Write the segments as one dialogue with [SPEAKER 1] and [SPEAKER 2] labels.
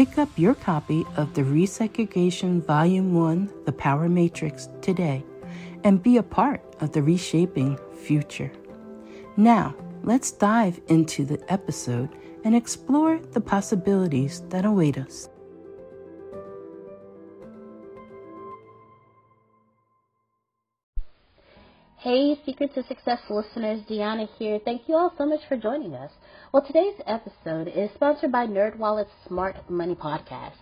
[SPEAKER 1] Pick up your copy of the Resegregation Volume 1 The Power Matrix today and be a part of the reshaping future. Now, let's dive into the episode and explore the possibilities that await us.
[SPEAKER 2] Hey, Secrets of Success listeners, Deanna here. Thank you all so much for joining us. Well, today's episode is sponsored by NerdWallet's Smart Money Podcast.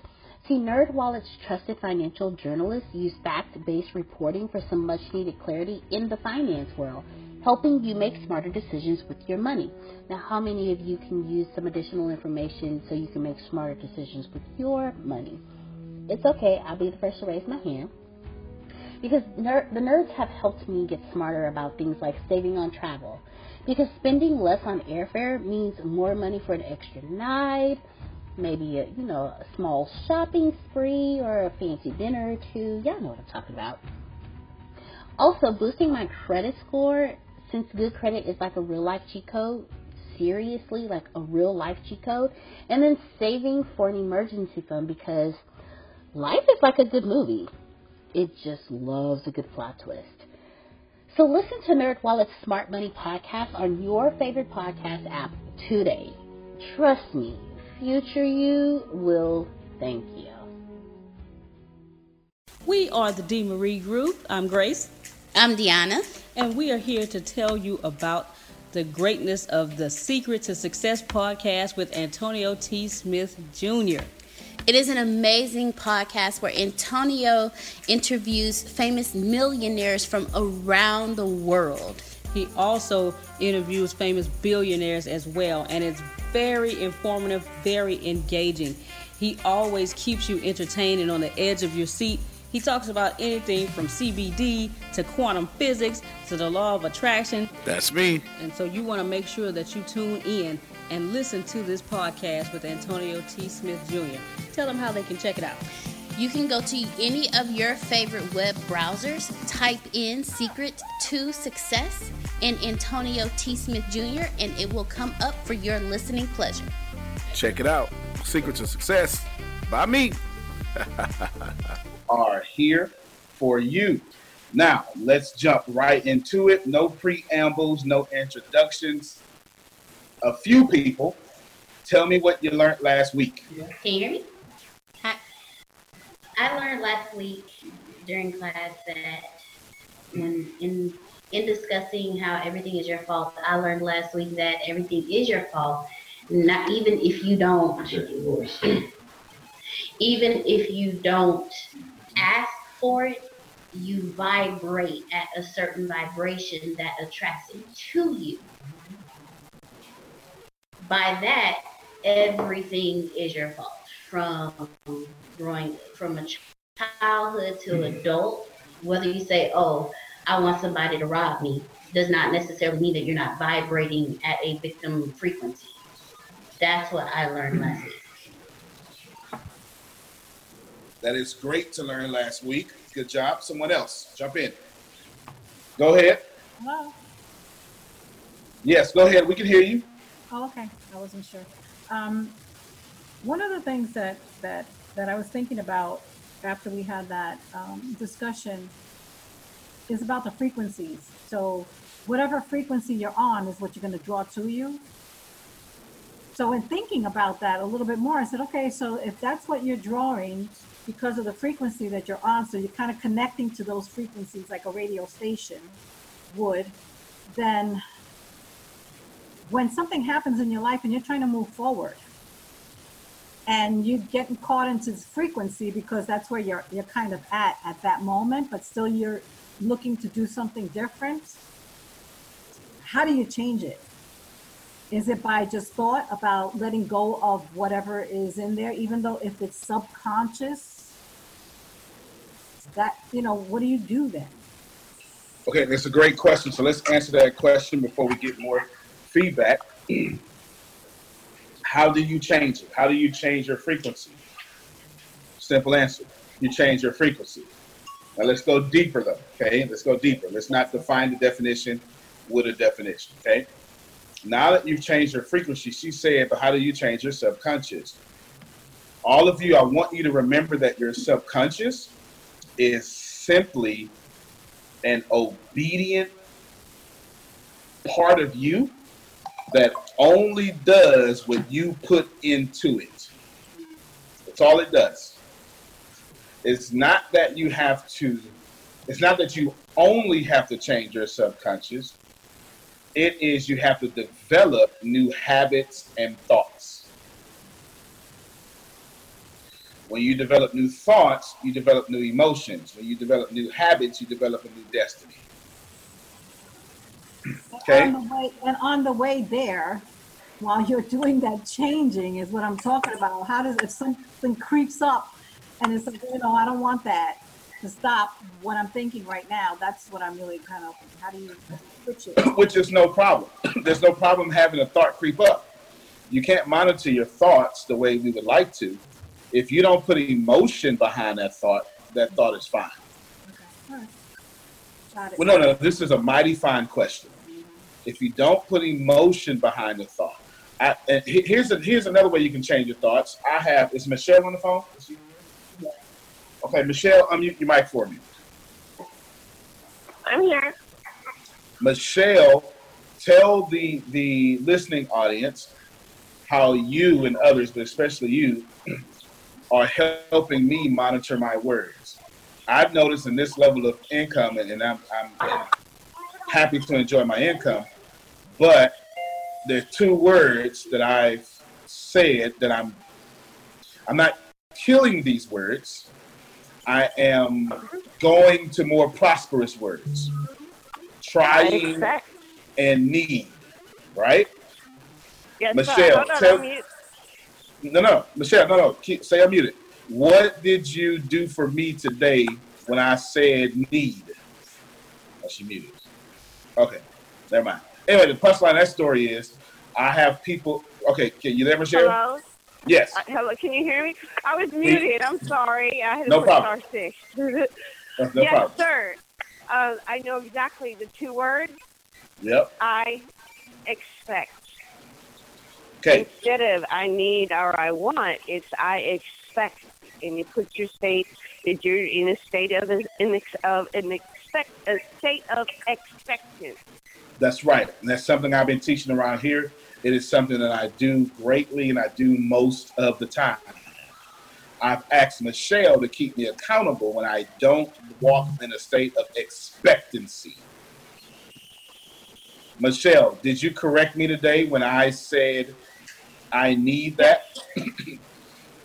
[SPEAKER 2] See, NerdWallet's trusted financial journalists use fact-based reporting for some much-needed clarity in the finance world, helping you make smarter decisions with your money. Now, how many of you can use some additional information so you can make smarter decisions with your money? It's okay. I'll be the first to raise my hand because ner- the nerds have helped me get smarter about things like saving on travel. Because spending less on airfare means more money for an extra night, maybe a you know a small shopping spree or a fancy dinner or two. Y'all know what I'm talking about. Also, boosting my credit score since good credit is like a real life cheat code. Seriously, like a real life cheat code, and then saving for an emergency fund because life is like a good movie it just loves a good plot twist. So listen to NerdWallet's Smart Money podcast on your favorite podcast app today. Trust me, future you will thank you.
[SPEAKER 3] We are the D. Marie Group. I'm Grace.
[SPEAKER 4] I'm Deanna.
[SPEAKER 3] And we are here to tell you about the greatness of the Secret to Success podcast with Antonio T. Smith Jr.
[SPEAKER 4] It is an amazing podcast where Antonio interviews famous millionaires from around the world.
[SPEAKER 3] He also interviews famous billionaires as well, and it's very informative, very engaging. He always keeps you entertained and on the edge of your seat. He talks about anything from CBD to quantum physics to the law of attraction.
[SPEAKER 5] That's me.
[SPEAKER 3] And so you want to make sure that you tune in and listen to this podcast with Antonio T. Smith Jr. Tell them how they can check it out.
[SPEAKER 4] You can go to any of your favorite web browsers, type in Secret to Success and Antonio T. Smith Jr., and it will come up for your listening pleasure.
[SPEAKER 5] Check it out Secret to Success by me.
[SPEAKER 6] are here for you. Now, let's jump right into it. No preambles, no introductions a few people Tell me what you learned last week.
[SPEAKER 4] Can you hear me? Hi. I learned last week during class that when in in discussing how everything is your fault, I learned last week that everything is your fault. Not even if you don't even if you don't ask for it, you vibrate at a certain vibration that attracts it to you. By that, everything is your fault. From growing from a childhood to mm-hmm. adult, whether you say, "Oh, I want somebody to rob me," does not necessarily mean that you're not vibrating at a victim frequency. That's what I learned mm-hmm. last week.
[SPEAKER 6] That is great to learn last week. Good job. Someone else, jump in. Go ahead.
[SPEAKER 7] Hello?
[SPEAKER 6] Yes, go ahead. We can hear you.
[SPEAKER 7] Oh, okay. I wasn't sure. Um, one of the things that, that, that I was thinking about after we had that um, discussion is about the frequencies. So whatever frequency you're on is what you're going to draw to you. So in thinking about that a little bit more, I said, okay, so if that's what you're drawing because of the frequency that you're on, so you're kind of connecting to those frequencies like a radio station would, then when something happens in your life and you're trying to move forward and you're getting caught into this frequency because that's where you're you're kind of at at that moment, but still you're looking to do something different, how do you change it? Is it by just thought about letting go of whatever is in there, even though if it's subconscious, that, you know, what do you do then?
[SPEAKER 6] Okay, that's a great question. So let's answer that question before we get more feedback. How do you change it? How do you change your frequency? Simple answer. You change your frequency. Now let's go deeper though, okay? Let's go deeper. Let's not define the definition with a definition, okay? Now that you've changed your frequency, she said, but how do you change your subconscious? All of you, I want you to remember that your subconscious is simply an obedient part of you that only does what you put into it. That's all it does. It's not that you have to, it's not that you only have to change your subconscious. It is you have to develop new habits and thoughts. When you develop new thoughts, you develop new emotions. When you develop new habits, you develop a new destiny. Okay.
[SPEAKER 7] On the way, and on the way there, while you're doing that changing is what I'm talking about. How does, if something creeps up and it's like, you know, I don't want that to stop what I'm thinking right now. That's what I'm really kind of, how do you switch it?
[SPEAKER 6] which is no problem. There's no problem having a thought creep up. You can't monitor your thoughts the way we would like to. If you don't put emotion behind that thought, that thought is fine.
[SPEAKER 7] Okay, all right. Got it.
[SPEAKER 6] Well, no, no, this is a mighty fine question. If you don't put emotion behind the thought, I, and here's a, here's another way you can change your thoughts. I have is Michelle on the phone? Is she- Okay, Michelle, unmute your mic for me.
[SPEAKER 8] I'm here.
[SPEAKER 6] Michelle, tell the the listening audience how you and others, but especially you, are helping me monitor my words. I've noticed in this level of income, and, and I'm, I'm happy to enjoy my income, but there are two words that I've said that I'm I'm not killing these words. I am going to more prosperous words. Trying
[SPEAKER 8] expect.
[SPEAKER 6] and need, right?
[SPEAKER 8] Yes,
[SPEAKER 6] Michelle.
[SPEAKER 8] Hold
[SPEAKER 6] tell- No, no, Michelle, no, no. Keep, say I'm muted. What did you do for me today when I said need? Oh, she muted. Okay, never mind. Anyway, the punchline of that story is I have people. Okay, can you there, Michelle?
[SPEAKER 8] Hello?
[SPEAKER 6] Yes.
[SPEAKER 8] Uh, hello, can you hear me? I was muted. I'm sorry. I had to
[SPEAKER 6] No
[SPEAKER 8] put
[SPEAKER 6] problem.
[SPEAKER 8] star six.
[SPEAKER 6] No,
[SPEAKER 8] yes,
[SPEAKER 6] problem.
[SPEAKER 8] sir. Uh, I know exactly the two words.
[SPEAKER 6] Yep.
[SPEAKER 8] I expect.
[SPEAKER 6] Okay.
[SPEAKER 8] Instead of I need or I want, it's I expect, and you put your state that you're in a state of an of an expect a state of expectance.
[SPEAKER 6] That's right. And that's something I've been teaching around here. It is something that I do greatly and I do most of the time. I've asked Michelle to keep me accountable when I don't walk in a state of expectancy. Michelle, did you correct me today when I said I need that?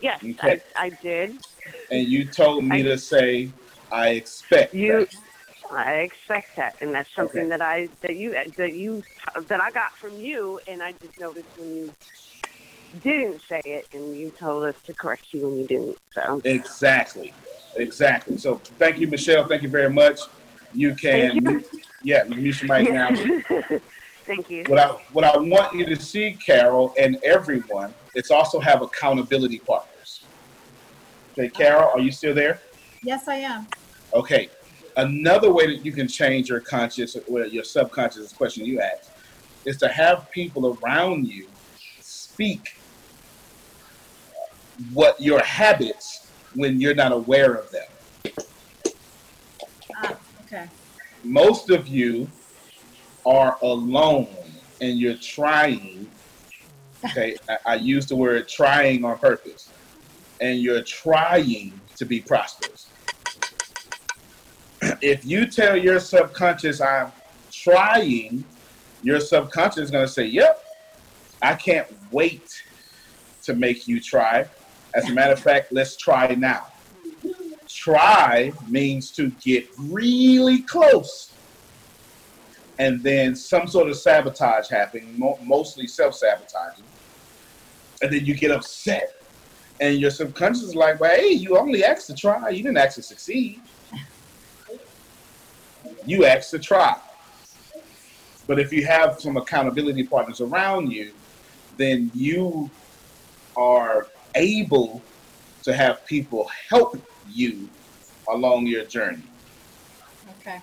[SPEAKER 8] Yes,
[SPEAKER 6] Okay.
[SPEAKER 8] I, I did.
[SPEAKER 6] And you told me
[SPEAKER 8] I-
[SPEAKER 6] to say I expect
[SPEAKER 8] You,
[SPEAKER 6] that.
[SPEAKER 8] I expect that, and that's something
[SPEAKER 6] Okay.
[SPEAKER 8] that I that you that you that I got from you, and I just noticed when you didn't say it, and you told us to correct you when you didn't. So
[SPEAKER 6] Exactly. Exactly. So thank you, Michelle. Thank you very much. You can,
[SPEAKER 8] Thank
[SPEAKER 6] yeah, mute your mic now.
[SPEAKER 8] Thank you.
[SPEAKER 6] What I what I want you to see, Carol, and everyone, it's also have accountability partners. Okay, Carol, are you still there?
[SPEAKER 7] Yes, I am.
[SPEAKER 6] Okay. Another way that you can change your conscious or your subconscious question you ask is to have people around you speak what your habits when you're not aware of them.
[SPEAKER 7] Ah, okay.
[SPEAKER 6] most of you are alone and you're trying. Okay, I, I use the word trying on purpose, and you're trying to be prosperous. If you tell your subconscious, I'm trying, your subconscious is going to say, Yep, I can't wait to make you try. As a matter of fact, let's try now. Try means to get really close. And then some sort of sabotage happening mostly self-sabotaging. And then you get upset. And your subconscious is like well hey you only asked to try. You didn't to succeed you asked to try but if you have some accountability partners around you then you are able to have people help you along your journey.
[SPEAKER 7] Okay.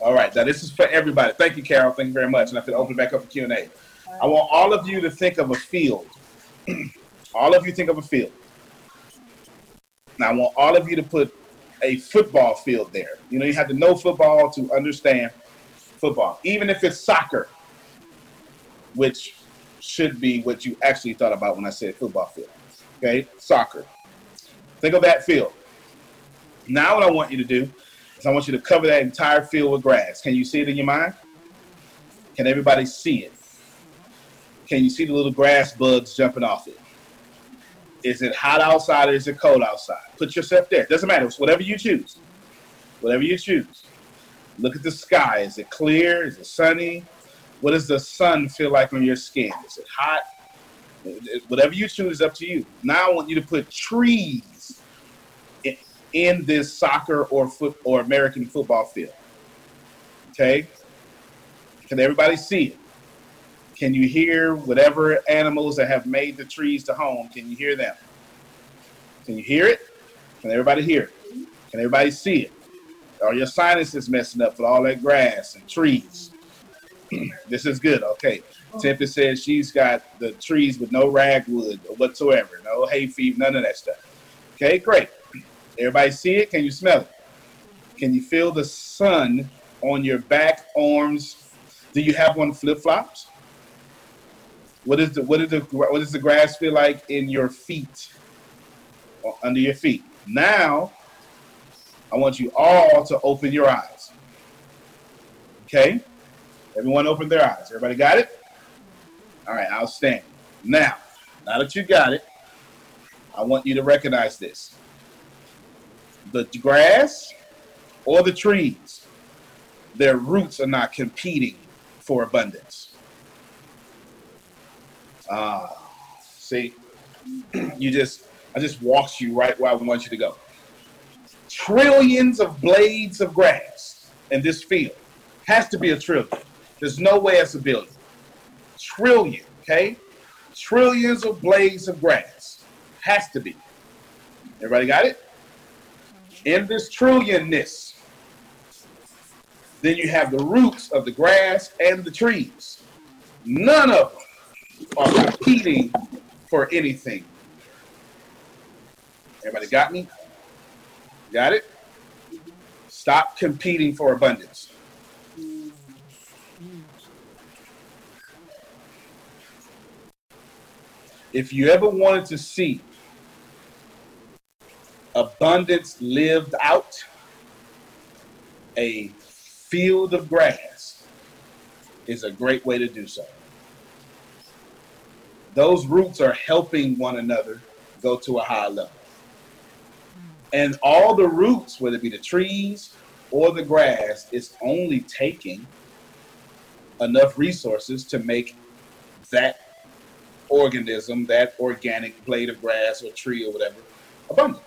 [SPEAKER 6] All right, now this is for everybody. Thank you, Carol. Thank you very much. And I can open back up for Q and A. I want all of you to think of a field. all of you think of a field. Now I want all of you to put a football field there. You know, you have to know football to understand football, even if it's soccer, which should be what you actually thought about when I said football field. Okay, soccer. Think of that field. Now, what I want you to do is I want you to cover that entire field with grass. Can you see it in your mind? Can everybody see it? Can you see the little grass bugs jumping off it? Is it hot outside or is it cold outside? Put yourself there. Doesn't matter. It's whatever you choose. Whatever you choose. Look at the sky. Is it clear? Is it sunny? What does the sun feel like on your skin? Is it hot? Whatever you choose is up to you. Now I want you to put trees in, in this soccer or foot or American football field. Okay? Can everybody see it? Can you hear whatever animals that have made the trees to home? Can you hear them? Can you hear it? Can everybody hear it? Can everybody see it? Are your sinuses messing up with all that grass and trees? this is good. Okay. Tempest says she's got the trees with no ragweed whatsoever, no hay fever, none of that stuff. Okay, great. Everybody see it? Can you smell it? Can you feel the sun on your back, arms? Do you have one flip flops? What is the what is the what does the grass feel like in your feet? Or under your feet. Now, I want you all to open your eyes. Okay? Everyone open their eyes. Everybody got it? All right, outstanding. Now, now that you got it, I want you to recognize this. The grass or the trees, their roots are not competing for abundance. Ah, see, you just, I just walked you right where I want you to go. Trillions of blades of grass in this field has to be a trillion. There's no way it's a billion. Trillion, okay? Trillions of blades of grass. Has to be. Everybody got it? In this trillionness, then you have the roots of the grass and the trees. None of them are competing for anything. Everybody got me? Got it? Stop competing for abundance. If you ever wanted to see abundance lived out, a field of grass is a great way to do so. Those roots are helping one another go to a high level. And all the roots, whether it be the trees or the grass, is only taking enough resources to make that organism, that organic blade of grass or tree or whatever, abundant.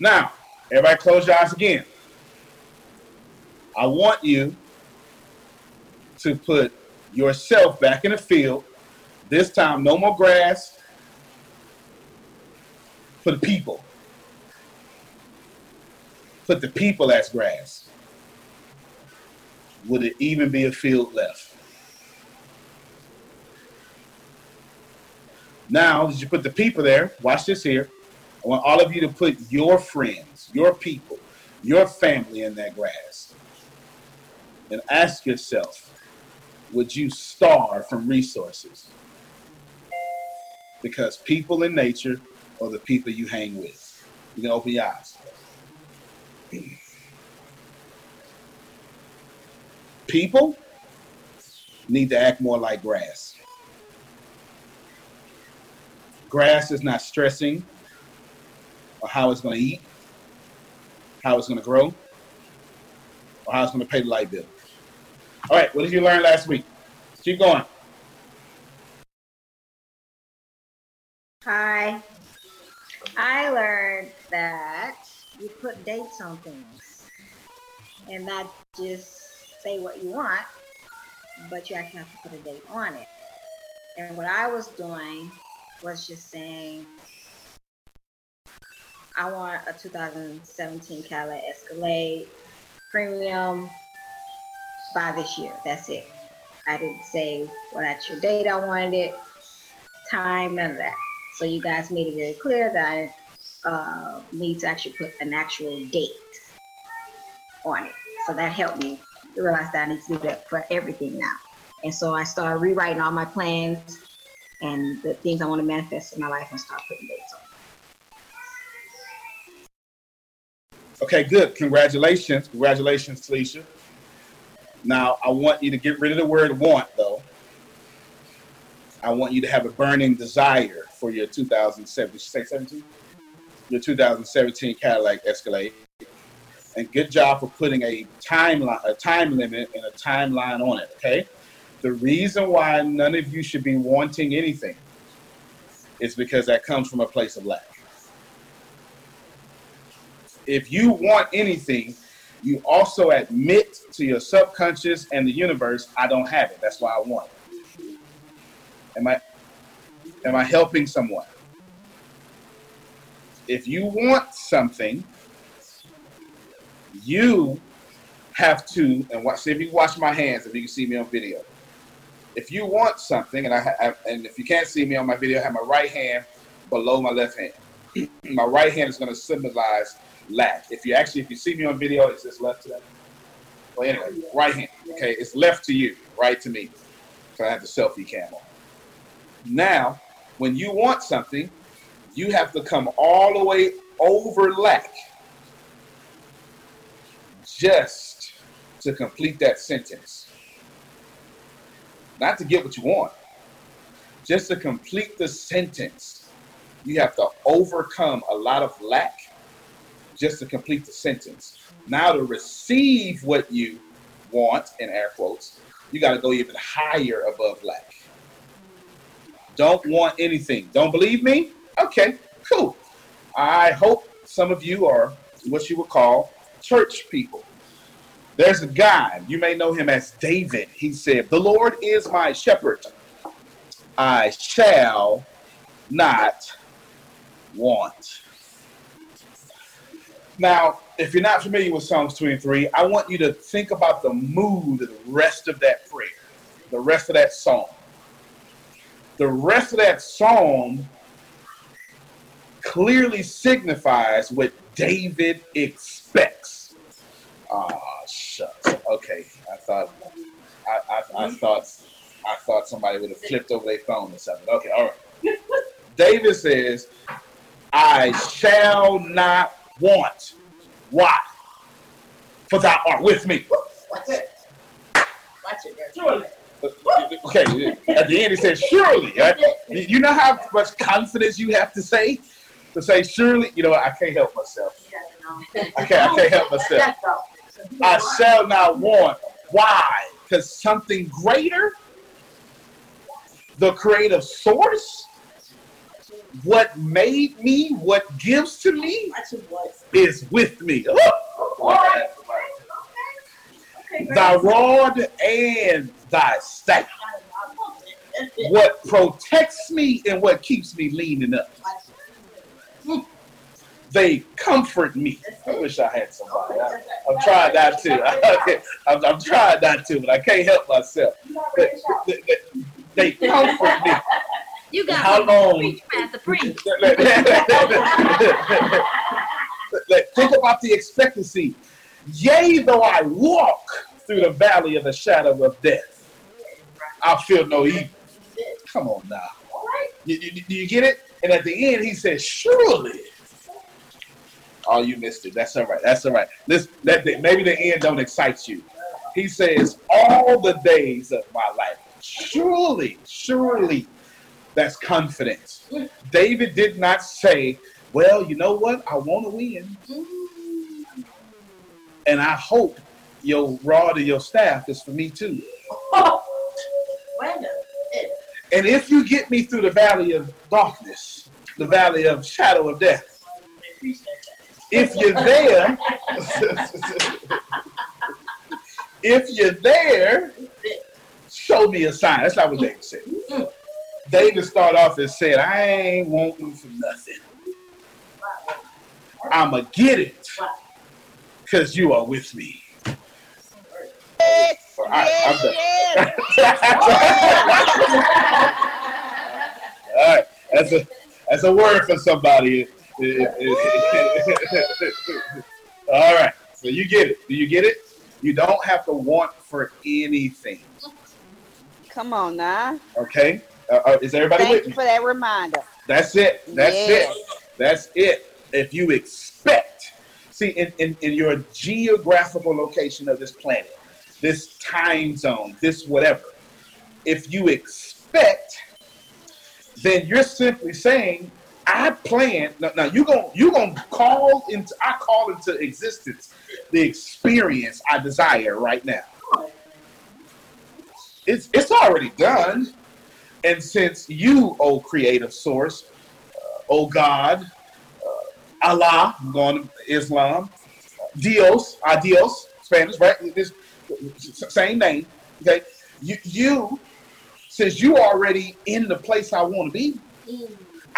[SPEAKER 6] Now, everybody close your eyes again. I want you to put yourself back in the field. This time, no more grass for the people. Put the people as grass. Would it even be a field left? Now, as you put the people there, watch this here. I want all of you to put your friends, your people, your family in that grass. And ask yourself, would you starve from resources? Because people in nature are the people you hang with. You can open your eyes. People need to act more like grass. Grass is not stressing or how it's going to eat, how it's going to grow, or how it's going to pay the light bill. All right, what did you learn last week? Keep going.
[SPEAKER 9] Hi. I learned that you put dates on things and not just say what you want, but you actually have to put a date on it. And what I was doing was just saying, I want a 2017 Cadillac Escalade premium by this year. That's it. I didn't say what actual date I wanted it, time, none of that. So you guys made it very clear that I uh, need to actually put an actual date on it. So that helped me realize that I need to do that for everything now. And so I started rewriting all my plans and the things I want to manifest in my life and start putting dates on.
[SPEAKER 6] Okay, good. Congratulations. Congratulations, Talisha. Now, I want you to get rid of the word want, though. I want you to have a burning desire for your 2017, your 2017 Cadillac Escalade. And good job for putting a timeline, a time limit, and a timeline on it. Okay. The reason why none of you should be wanting anything is because that comes from a place of lack. If you want anything, you also admit to your subconscious and the universe, I don't have it. That's why I want it. Am I am I helping someone? If you want something, you have to and watch. See if you watch my hands, if you can see me on video. If you want something, and I have, and if you can't see me on my video, I have my right hand below my left hand. my right hand is going to symbolize lack. If you actually, if you see me on video, it's just left to them. Well, anyway, right hand. Okay, it's left to you, right to me. So I have the selfie cam on. Now, when you want something, you have to come all the way over lack just to complete that sentence. Not to get what you want, just to complete the sentence. You have to overcome a lot of lack just to complete the sentence. Now to receive what you want, in air quotes, you got to go even higher above lack. Don't want anything. Don't believe me? Okay, cool. I hope some of you are what you would call church people. There's a guy, you may know him as David. He said, The Lord is my shepherd. I shall not want. Now, if you're not familiar with Psalms 23, I want you to think about the mood of the rest of that prayer, the rest of that psalm. The rest of that psalm clearly signifies what David expects. Ah, oh, shucks. Okay, I thought, I, I, I thought, I thought somebody would have flipped over their phone or something. Okay, all right. David says, I shall not want. Why? For thou art with me.
[SPEAKER 10] Watch it. Watch it. Surely.
[SPEAKER 6] Okay, at the end he says, surely. Right? You know how much confidence you have to say? To say, surely, you know what? I can't help myself. I can't, I can't help myself. I shall not want. Why? Because something greater, the creative source, what made me, what gives to me, is with me. Thy rod and thy staff. What protects me and what keeps me leaning up. They comfort me. I wish I had somebody. I, I'm trying not to. I'm, I'm trying not to, but I can't help myself. But, they, they comfort me.
[SPEAKER 10] You got
[SPEAKER 6] How long?
[SPEAKER 10] preach, Pastor, preach.
[SPEAKER 6] Think about the expectancy. Yea, though I walk through the valley of the shadow of death, I feel no evil. Come on now. You, you, do you get it? And at the end, he says, Surely. Oh, you missed it. That's all right. That's all right. This, that, maybe the end don't excite you. He says, All the days of my life, surely, surely, that's confidence. David did not say, Well, you know what? I want to win. And I hope your rod and your staff is for me too. And if you get me through the valley of darkness, the valley of shadow of death, if you're there, if you're there, show me a sign. That's not what David said. David started off and said, I ain't wanting for nothing. I'ma get it because you are with me. All right, I'm done. All right, that's a that's a word for somebody. All right, so you get it. Do you get it? You don't have to want for anything.
[SPEAKER 11] Come on now.
[SPEAKER 6] Okay, uh, uh, is everybody
[SPEAKER 11] Thank
[SPEAKER 6] with
[SPEAKER 11] you
[SPEAKER 6] me?
[SPEAKER 11] for that reminder.
[SPEAKER 6] That's it. That's
[SPEAKER 11] Yes.
[SPEAKER 6] it. That's it. If you expect, see, in, in, in your geographical location of this planet, this time zone, this whatever, if you expect, then you're simply saying, I plan. Now, now you're gonna you're gonna call into I call into existence the experience I desire right now. It's it's already done. And since you, O creative source, O God, Allah, I'm going to Islam, Dios, adios, Spanish, right? This same name. Okay, you, you, since you already in the place I want to be,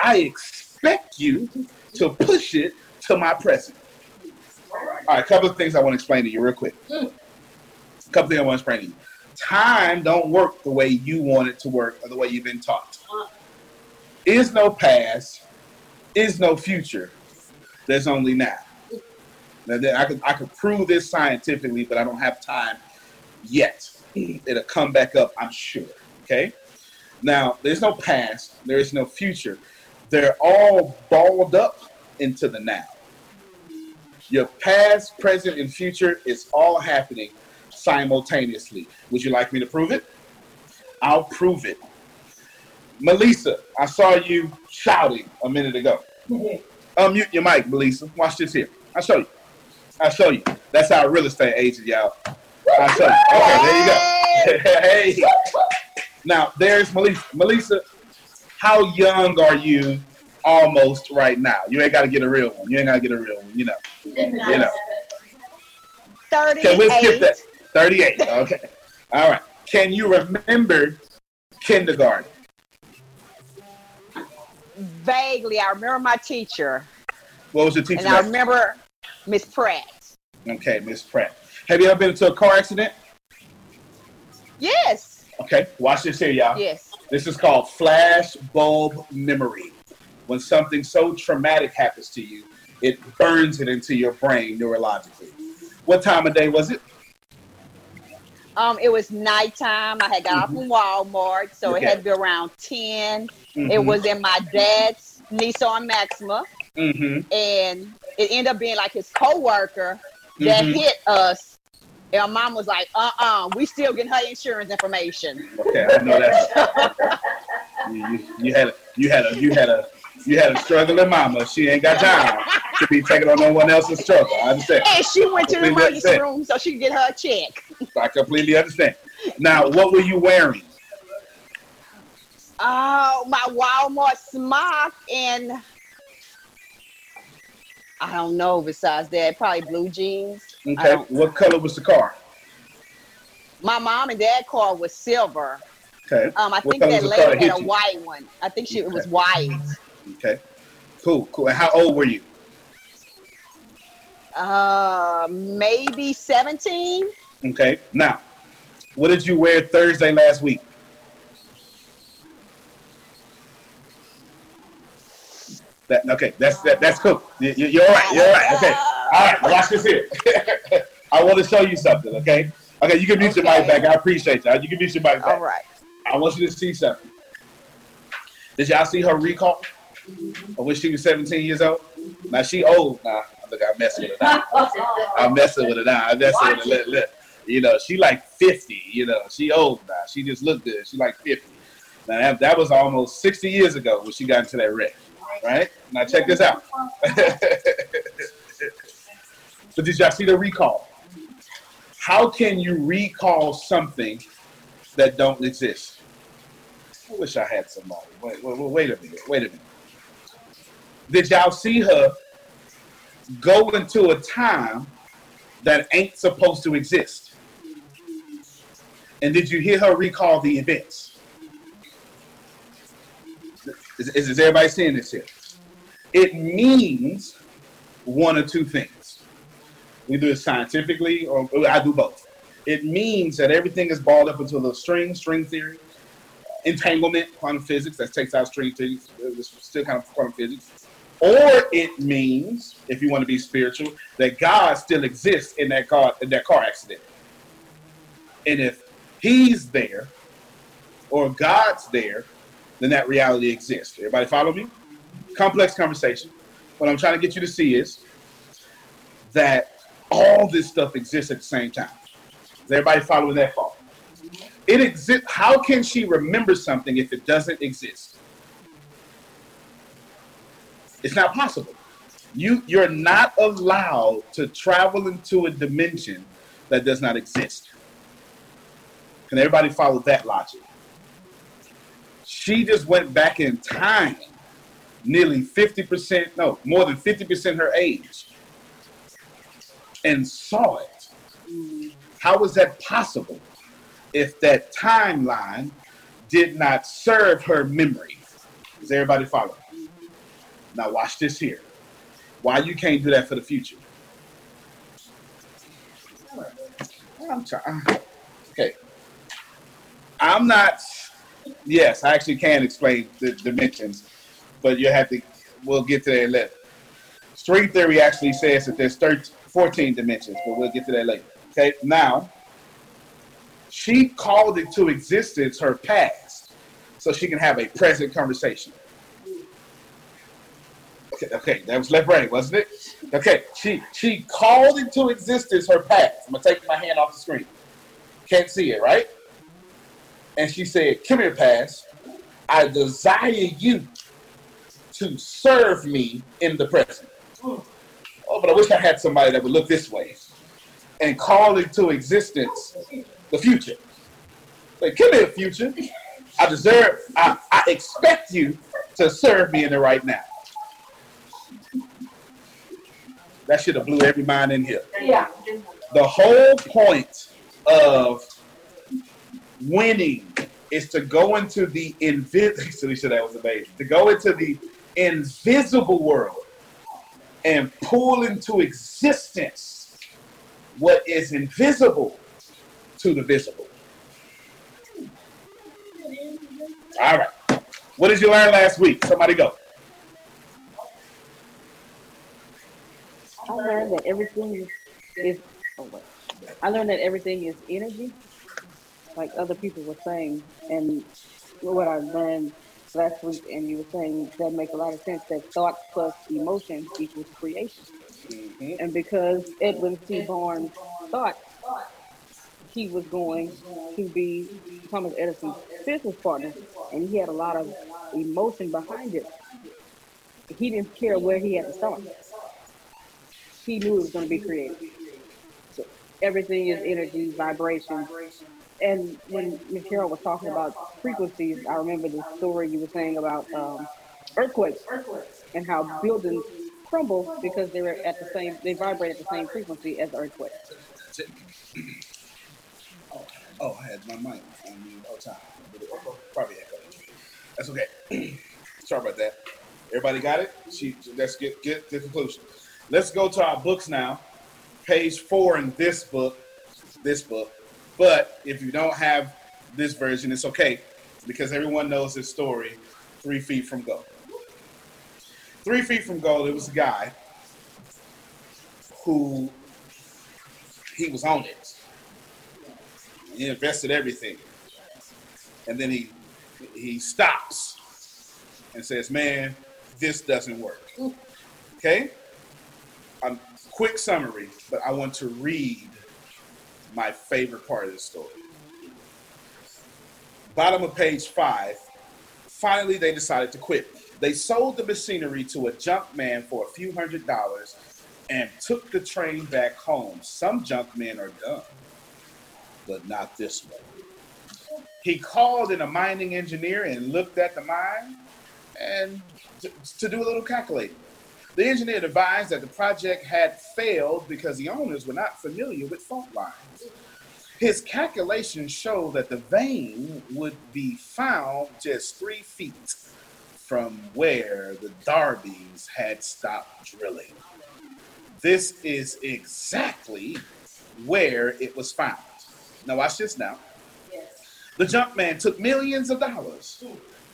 [SPEAKER 6] I expect you to push it to my present. All right, a couple of things I want to explain to you real quick. A couple of things I want to explain to you. Time don't work the way you want it to work or the way you've been taught. Is no past, is no future. There's only now. I could I could prove this scientifically, but I don't have time yet. Mm. It'll come back up, I'm sure. Okay. Now, there's no past, there is no future. They're all balled up into the now. Your past, present, and future is all happening simultaneously. Would you like me to prove it? I'll prove it. Melissa, I saw you shouting a minute ago. Mm-hmm. Unmute your mic, Melissa. Watch this here. I'll show you. I'll show you. That's our real estate agent, y'all. I'll show you. Okay, there you go. hey. Now, there's Melissa. Melissa, how young are you almost right now? You ain't got to get a real one. You ain't got to get a real one, you know. You know.
[SPEAKER 11] 38.
[SPEAKER 6] Okay, we'll skip that. 38. Okay. All right. Can you remember kindergarten?
[SPEAKER 11] Vaguely, I remember my teacher,
[SPEAKER 6] What was the teacher?
[SPEAKER 11] and I remember Miss Pratt.
[SPEAKER 6] Okay, Miss Pratt. Have you ever been into a car accident?
[SPEAKER 11] Yes,
[SPEAKER 6] Okay, watch this here, y'all.
[SPEAKER 11] yes.
[SPEAKER 6] This is called flash bulb memory. When something so traumatic happens to you, it burns it into your brain neurologically. What time of day was it?
[SPEAKER 11] Um, it was nighttime. I had got off from Walmart, so it had to be around 10. It
[SPEAKER 6] Mhm.
[SPEAKER 11] was in my dad's Nissan Maxima,
[SPEAKER 6] Mm-hmm.
[SPEAKER 11] and it ended up being like his coworker that
[SPEAKER 6] Mhm.
[SPEAKER 11] hit us. And my mom was like, uh-uh, we still getting her insurance information.
[SPEAKER 6] Okay, I know that. you, you, you had a, you had a, you had a, you had a struggling mama. She ain't got time to be taking on no one else's struggle. I understand.
[SPEAKER 11] And she went to the emergency room so she could get her check.
[SPEAKER 6] I completely understand. Now, what were you wearing?
[SPEAKER 11] Oh, my Walmart smock and I don't know besides that, probably blue jeans.
[SPEAKER 6] Okay, what color was the car?
[SPEAKER 11] My mom and dad car was silver.
[SPEAKER 6] Okay.
[SPEAKER 11] Um, I
[SPEAKER 6] What
[SPEAKER 11] think that
[SPEAKER 6] was the car
[SPEAKER 11] lady had a white one. I think she it was white.
[SPEAKER 6] Okay, cool, cool. And how old were you?
[SPEAKER 11] Uh, maybe 17.
[SPEAKER 6] Okay, now, what did you wear Thursday last week? That okay, that's that, that's cool. You, you- you're all right. You're all right. Okay. All right. Watch this here. I want to show you something. Okay. Okay. You can mute your mic back. I appreciate that. You can mute your mic back.
[SPEAKER 11] All right.
[SPEAKER 6] I want you to see something. Did y'all see her recall? Of when she was 17 years old? Now she old now. Look, I'm messing with her now. I'm messing with her now. I'm messing with her. Look, look. You know, she like 50. You know, she old now. She just looked good. She like 50. Now that, that was almost 60 years ago when she got into that wreck. Right? Now check this out. but did y'all see the recall? How can you recall something that don't exist? I wish I had somebody. Wait, wait, wait a minute. Wait a minute. Did y'all see her go into a time that ain't supposed to exist? And did you hear her recall the events? Is, is, is everybody seeing this here? It means one or two things. We do it scientifically, or I do both. It means that everything is balled up into a little string, string theory, entanglement, quantum physics, that takes out string theory, uh, it's still kind of quantum physics. Or it means, if you want to be spiritual, that God still exists in that car in that car accident. And if He's there, or God's there, then that reality exists. Everybody follow me? Complex conversation. What I'm trying to get you to see is that all this stuff exists at the same time. Is everybody following that thought? It exists. How can she remember something if it doesn't exist? It's not possible. You you're not allowed to travel into a dimension that does not exist. Can everybody follow that logic? She just went back in time, nearly 50%, no, more than 50% her age, and saw it. How was that possible if that timeline did not serve her memory? Is everybody follow? Now watch this here. Why you can't do that for the future? I'm trying. Uh, okay. I'm not. Yes, I actually can explain the dimensions, but you have to. We'll get to that later. String theory actually says that there's 13, 14 dimensions, but we'll get to that later. Okay. Now, she called it to existence her past, so she can have a present conversation. Okay, okay, that was left brain, wasn't it? Okay, she she called into existence her past. I'm gonna take my hand off the screen. Can't see it, right? And she said, "Come here, past. I desire you to serve me in the present." Oh, but I wish I had somebody that would look this way and call into existence the future. Like, come here, future. I deserve. I, I expect you to serve me in the right now. That should have blew every mind in here.
[SPEAKER 10] Yeah.
[SPEAKER 6] The whole point of winning is to go into the invisible. Alicia, that was amazing. To go into the invisible world and pull into existence what is invisible to the visible. All right. What did you learn last week? Somebody go.
[SPEAKER 3] I learned that everything is, is oh, wait. I learned that everything is energy.
[SPEAKER 12] like other people were saying, and what I learned last week, and you were saying that make a lot of sense. That thought plus emotion equals creation. Mm-hmm. And because Edwin T. Barnes thought he was going to be Thomas Edison's business partner, and he had a lot of emotion behind it, he didn't care where he had to start. He knew it was going to be created. So everything is energy, vibration. And when. Carol was talking about frequencies, I remember the story you were saying about um, earthquakes and how buildings crumble because they're at the same, they vibrate at the same frequency as the earthquake.
[SPEAKER 6] Oh, oh, I had my mic on the time. Probably. That's okay. Sorry about that. Everybody got it? She, let's get get the conclusion. Let's go to our books now. Page four in this book, this book. But if you don't have this version, it's okay because everyone knows this story. Three feet from gold. Three feet from gold. It was a guy who he was on it. He invested everything, and then he he stops and says, "Man, this doesn't work." Okay. Quick summary, but I want to read my favorite part of the story. Bottom of page five. Finally, they decided to quit. They sold the machinery to a junk man for a few hundred dollars and took the train back home. Some junk men are dumb, but not this one. He called in a mining engineer and looked at the mine and to, to do a little calculating. The engineer advised that the project had failed because the owners were not familiar with fault lines. His calculations showed that the vein would be found just three feet from where the Darbys had stopped drilling. This is exactly where it was found. Now, watch this now. The junk man took millions of dollars.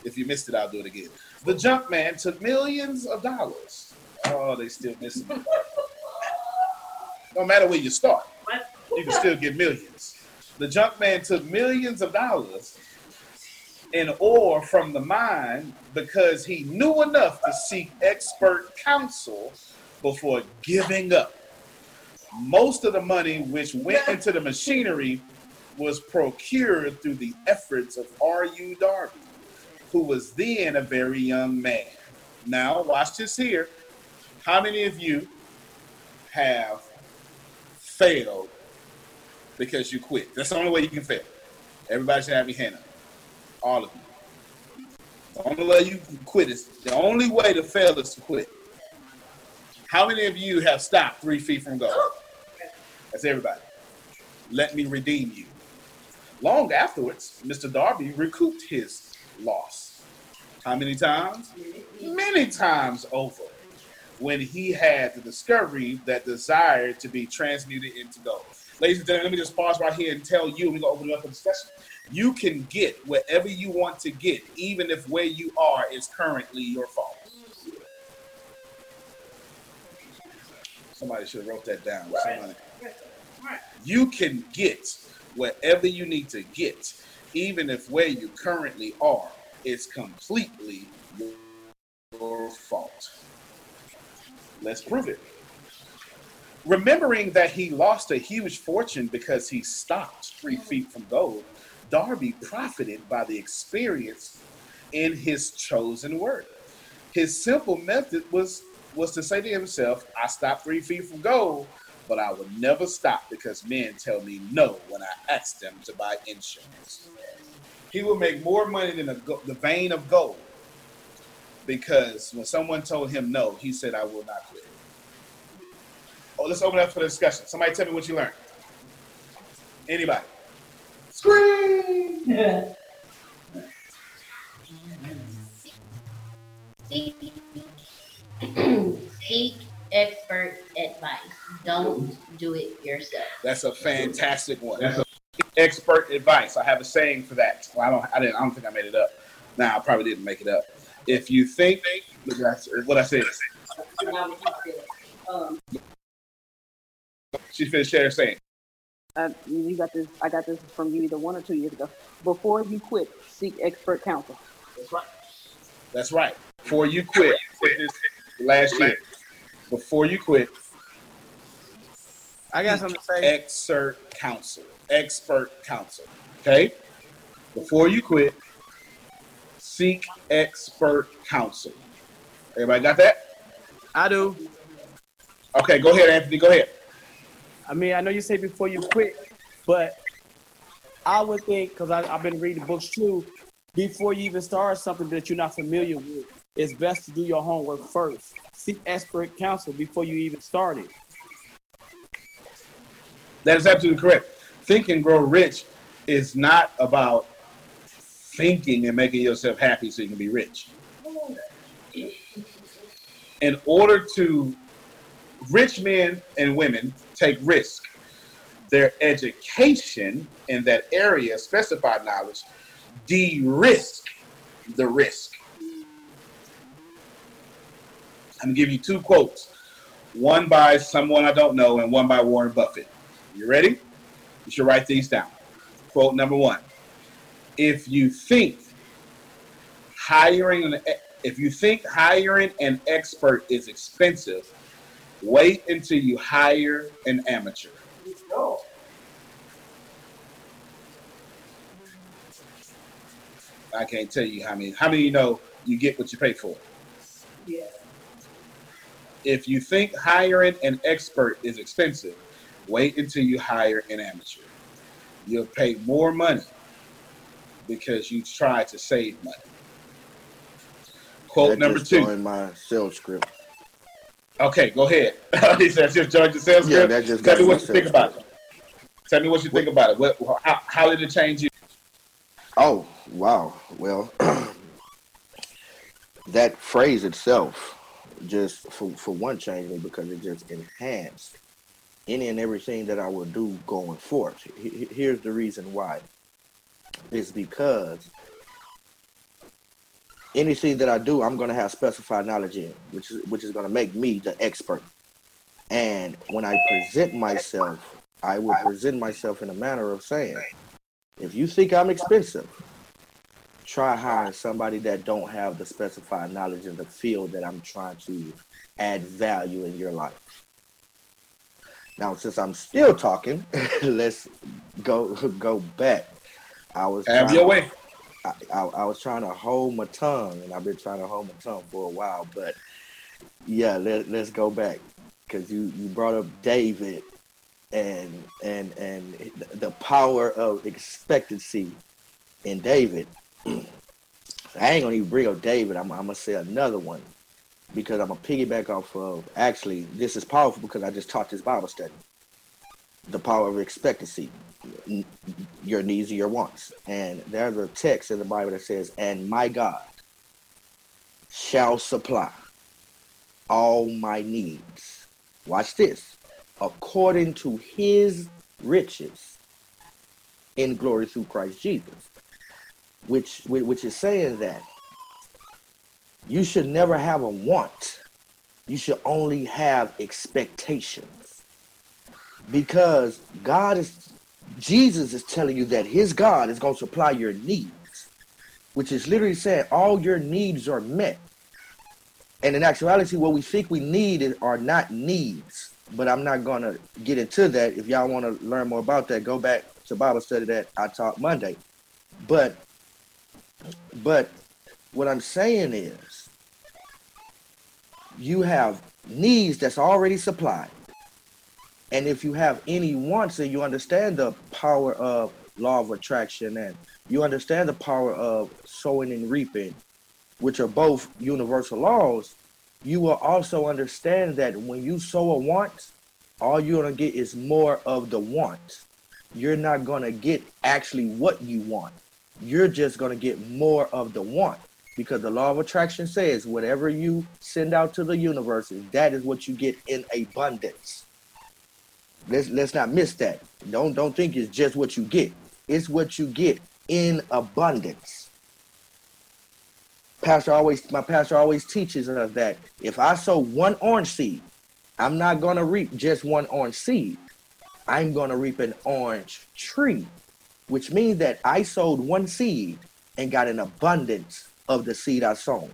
[SPEAKER 6] If you missed it, I'll do it again. The junk man took millions of dollars. Oh, they still missing. No matter where you start, you can still get millions. The junk man took millions of dollars in ore from the mine because he knew enough to seek expert counsel before giving up. Most of the money which went into the machinery was procured through the efforts of R.U. Darby, who was then a very young man. Now, watch this here. How many of you have failed because you quit? That's the only way you can fail. Everybody should have your hand up. All of you. The only way you can quit is the only way to fail is to quit. How many of you have stopped three feet from goal? That's everybody. Let me redeem you. Long afterwards, Mr. Darby recouped his loss. How many times? Many times over. When he had the discovery that desire to be transmuted into gold. Ladies and gentlemen, let me just pause right here and tell you, we're gonna open it up for discussion. You can get whatever you want to get, even if where you are is currently your fault. Somebody should have wrote that down. Somebody. You can get whatever you need to get, even if where you currently are is completely your fault. Let's prove it. Remembering that he lost a huge fortune because he stopped three feet from gold, Darby profited by the experience in his chosen work. His simple method was was to say to himself, I stopped three feet from gold, but I will never stop because men tell me no when I ask them to buy insurance. He will make more money than a, the vein of gold because when someone told him no, he said, I will not quit. Oh, let's open up for the discussion. Somebody tell me what you learned. Anybody? Scream!
[SPEAKER 4] Seek, seek expert advice. Don't do it yourself.
[SPEAKER 6] That's a fantastic one. That's Expert advice. I have a saying for that. Well, I don't. I didn't. I don't think I made it up. Nah, I probably didn't make it up. If you think, that's what I said.
[SPEAKER 10] Um,
[SPEAKER 6] She finished sharing saying.
[SPEAKER 12] uh, you got this. I got this from you either one or two years ago. Before you quit, seek expert counsel.
[SPEAKER 6] That's right. That's right. Before you quit, quit this last year. Before you quit,
[SPEAKER 13] I got something to say.
[SPEAKER 6] expert counsel. Expert counsel. Okay? Before you quit, seek expert counsel. Everybody got that?
[SPEAKER 13] I do.
[SPEAKER 6] Okay, go ahead, Anthony. Go ahead.
[SPEAKER 13] I mean, I know you say before you quit, but I would think because I've been reading books too. Before you even start something that you're not familiar with, it's best to do your homework first. Seek expert counsel before you even start it.
[SPEAKER 6] That is absolutely correct. Think and Grow Rich is not about thinking and making yourself happy so you can be rich. In order to, rich men and women take risk. Their education in that area, specified knowledge, de-risk the risk. I'm gonna give you two quotes. One by someone I don't know and one by Warren Buffett. You ready? You should write these down. Quote number one. If you think hiring an if you think hiring an expert is expensive, wait until you hire an amateur. I can't tell you how many. How many you know you get what you pay for?
[SPEAKER 10] Yeah.
[SPEAKER 6] If you think hiring an expert is expensive, wait until you hire an amateur. You'll pay more money because you try to save money. Quote
[SPEAKER 14] That
[SPEAKER 6] number
[SPEAKER 14] just
[SPEAKER 6] two.
[SPEAKER 14] joined my sales script.
[SPEAKER 6] Okay, go ahead. he says just joined the sales
[SPEAKER 14] Yeah,
[SPEAKER 6] script.
[SPEAKER 14] that just
[SPEAKER 6] Tell me what you think about it. Tell me what you think about it. What, how, how did it change you?
[SPEAKER 14] Oh, wow. Well, that phrase itself just for, for one changed me because it just enhanced any and everything that I will do going forth. He- he- Here's the reason why. It's because anything that I do, I'm going to have specified knowledge in, which is which is going to make me the expert. And when I present myself, I will present myself in a manner of saying, if you think I'm expensive, try hiring somebody that don't have the specified knowledge in the field that I'm trying to add value in your life. Now, since I'm still talking, let's go go back. I was
[SPEAKER 6] Have
[SPEAKER 14] trying-
[SPEAKER 6] your way.
[SPEAKER 14] I, I, I was trying to hold my tongue, and I've been trying to hold my tongue for a while. But yeah, let, let's go back because you, you brought up David and and and the power of expectancy in David. I ain't gonna even bring up David. I'm, I'm gonna say another one because I'm gonna piggyback off of. Actually, this is powerful because I just taught this Bible study. The power of expectancy, your needs and your wants. And there's a text in the Bible that says, "And my God shall supply all my needs." Watch this, according to His riches in glory through Christ Jesus which which is saying that you should never have a want you should only have expectations because god is jesus is telling you that his god is going to supply your needs which is literally saying all your needs are met. And in actuality what we think we need are not needs. But i'm not going to get into that. If y'all want to learn more about that go back to bible study that i taught monday. But but what I'm saying is, you have needs that's already supplied. And if you have any wants and you understand the power of law of attraction and you understand the power of sowing and reaping, which are both universal laws, you will also understand that when you sow a want, all you're going to get is more of the want. You're not going to get actually what you want. You're just going to get more of the want because the law of attraction says whatever you send out to the universe that is what you get in abundance let's let's not miss that don't don't think it's just what you get it's what you get in abundance pastor always my pastor always teaches us that if i sow one orange seed i'm not to reap just one orange seed I'm to reap an orange tree, which means that I sowed one seed and got an abundance of the seed I sown.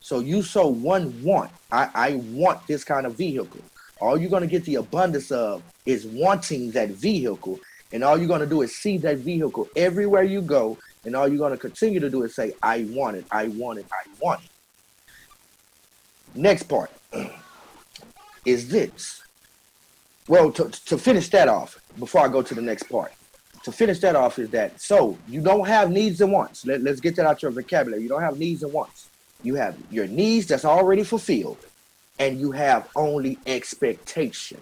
[SPEAKER 14] So you sow one want. I, I want this kind of vehicle. All you're going to get the abundance of is wanting that vehicle. And all you're going to do is see that vehicle everywhere you go. And all you're going to continue to do is say, I want it, I want it, I want it. Next part is this. Well, to, to finish that off, before I go to the next part, to finish that off is that so you don't have needs and wants. Let, let's get that out of your vocabulary. You don't have needs and wants. You have your needs that's already fulfilled, and you have only expectation.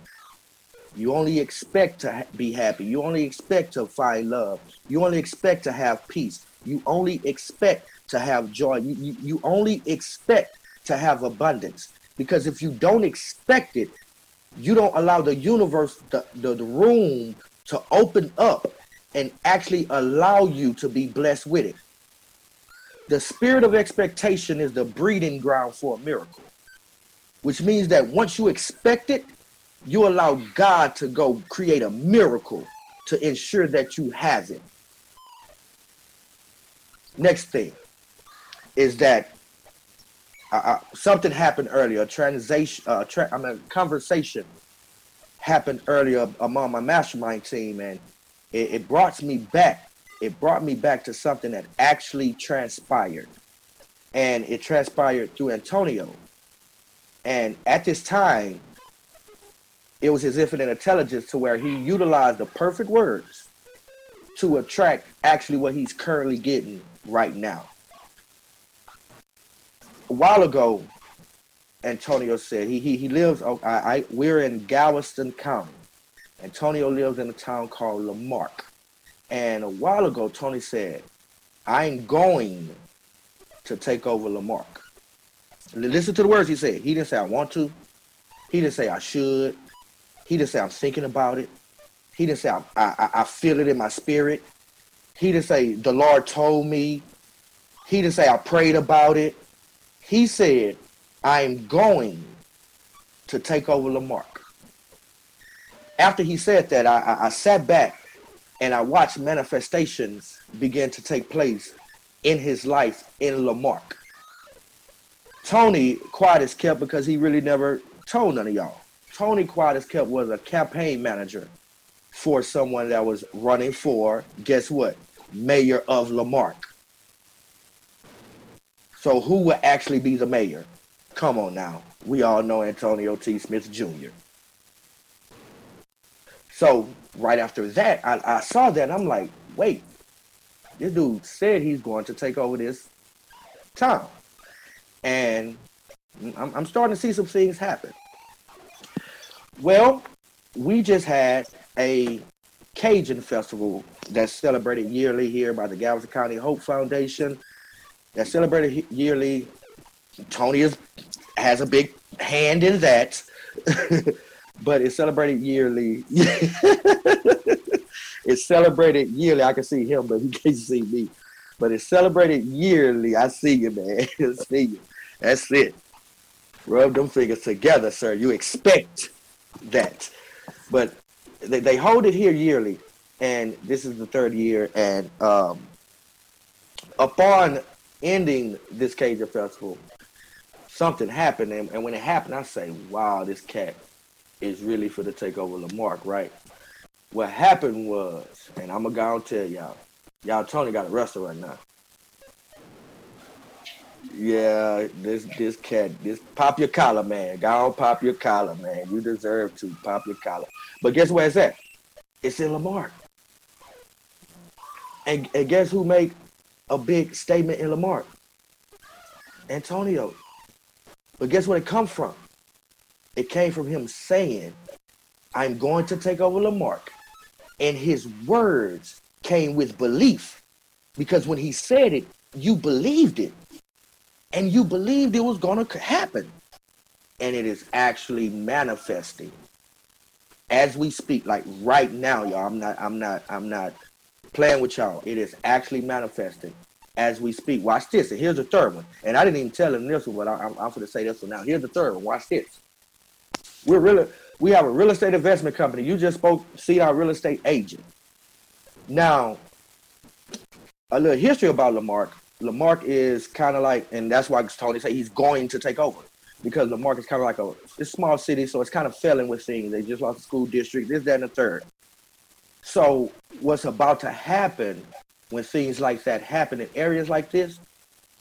[SPEAKER 14] You only expect to ha- be happy. You only expect to find love. You only expect to have peace. You only expect to have joy. You, you, you only expect to have abundance. Because if you don't expect it, you don't allow the universe, the, the, the room to open up and actually allow you to be blessed with it. The spirit of expectation is the breeding ground for a miracle, which means that once you expect it, you allow God to go create a miracle to ensure that you have it. Next thing is that uh, uh, something happened earlier. A transition, uh, tra- I mean, conversation happened earlier among my mastermind team, and it, it brought me back. It brought me back to something that actually transpired, and it transpired through Antonio. And at this time, it was his infinite intelligence to where he utilized the perfect words to attract actually what he's currently getting right now. A while ago, Antonio said he he, he lives. oh, I, I we're in Galveston County. Antonio lives in a town called La Marque. And a while ago, Tony said, "I'm going to take over La Marque." Listen to the words he said. He didn't say I want to. He didn't say I should. He didn't say I'm thinking about it. He didn't say I, I, I feel it in my spirit. He didn't say the Lord told me. He didn't say I prayed about it. He said I'm going to take over La Marque. After he said that, I, I, I sat back and I watched manifestations begin to take place in his life in La Marque. Tony quiet as kept because he really never told none of y'all. Tony quiet as kept was a campaign manager for someone that was running for, guess what? Mayor of La Marque. So who would actually be the mayor? Come on now. We all know Antonio T. Smith Jr. So right after that, I, I saw that. I'm like, wait, this dude said he's going to take over this town. And I'm, I'm starting to see some things happen. Well, we just had a Cajun festival that's celebrated yearly here by the Galveston County Hope Foundation. That's celebrated yearly. Tony is, has a big hand in that, but it's celebrated yearly. it's celebrated yearly. I can see him, but he can't see me. But it's celebrated yearly. I see you, man. I see you. That's it. Rub them fingers together, sir. You expect that. But they, they hold it here yearly, and this is the third year. And um, upon ending this Cajun festival, something happened, and, and when it happened, I say, "Wow, this cat is really for the take over La Marque, right?" What happened was, and I'm gonna go and tell y'all, y'all Tony got arrested right now. Yeah, this this cat, this pop your collar, man. Go pop your collar, man. You deserve to pop your collar. But guess where it's at? It's in La Marque. And, and guess who made a big statement in La Marque? Antonio. But guess where it come from? It came from him saying, I'm going to take over La Marque. And his words came with belief. Because when he said it, you believed it. And you believed it was going to happen. And it is actually manifesting as we speak, like right now, y'all. I'm not, I'm not, I'm not playing with y'all. It is actually manifesting as we speak. Watch this. And here's the third one. And I didn't even tell him this one, but I, I'm, I'm going to say this one now. Here's the third one. Watch this. We're really, We have a real estate investment company. You just spoke, see our real estate agent. Now, a little history about La Marque. La Marque is kind of like, and that's why Tony say he's going to take over because La Marque is kind of like a it's small city, so it's kind of failing with things. They just lost the school district, this, that, and the third. So what's about to happen when things like that happen in areas like this,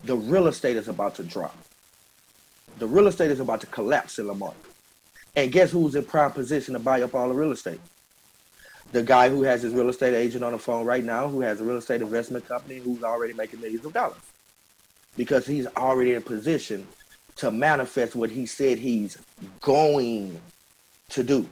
[SPEAKER 14] the real estate is about to drop. The real estate is about to collapse in La Marque. And guess who's in prime position to buy up all the real estate? The guy who has his real estate agent on the phone right now, who has a real estate investment company, who's already making millions of dollars. Because he's already in a position to manifest what he said he's going to do.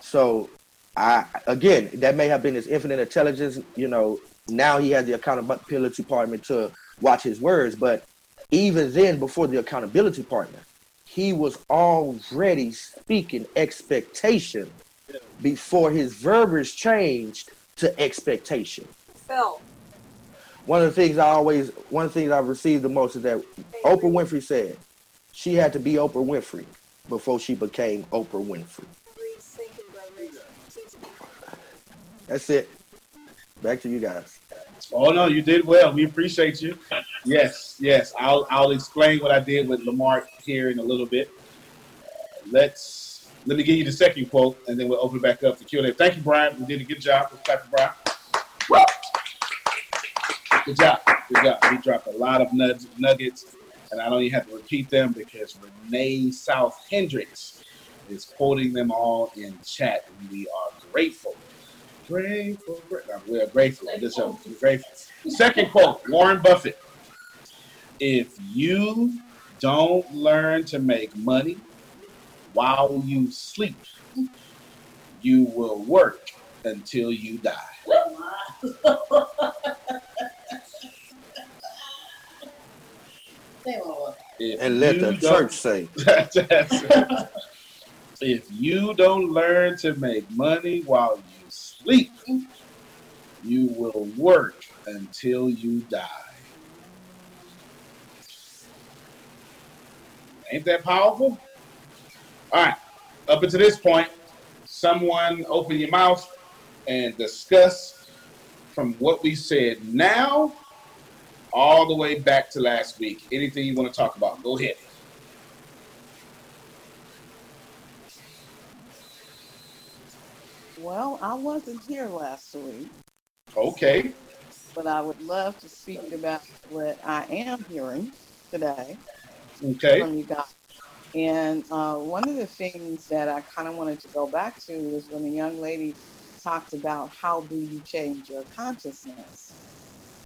[SPEAKER 14] So I again, that may have been his infinite intelligence. You know, now he has the accountability department to watch his words. But even then, before the accountability partner, he was already speaking expectation before his verbiage changed to expectation.
[SPEAKER 10] Phil.
[SPEAKER 14] One of the things I always, one of the things I've received the most is that Oprah Winfrey said she had to be Oprah Winfrey before she became Oprah Winfrey. That's it. Back to you guys.
[SPEAKER 6] Oh no, you did well. We appreciate you. Yes, yes. I'll I'll explain what I did with Lamar here in a little bit. Let's let me give you the second quote, and then we'll open it back up to Q and A. Thank you, Brian. You did a good job. Let's clap for Brian. Good job. Good job. He dropped a lot of nuggets, and I don't even have to repeat them because Renee South Hendricks is quoting them all in chat, and we are grateful. Grateful, grateful. We are grateful. Just we're grateful. Second quote, Warren Buffett. If you don't learn to make money while you sleep, you will work until you die.
[SPEAKER 14] And let the church say.
[SPEAKER 6] If you don't learn to make money while you sleep, you will work until you die. Ain't that powerful? All right. Up until this point, someone open your mouth and discuss from what we said now all the way back to last week. Anything you want to talk about? Go ahead.
[SPEAKER 15] Well, I wasn't here last week,
[SPEAKER 6] Okay.
[SPEAKER 15] but I would love to speak about what I am hearing today
[SPEAKER 6] Okay.
[SPEAKER 15] from you guys. And uh, one of the things that I kind of wanted to go back to is when the young lady talked about how do you change your consciousness.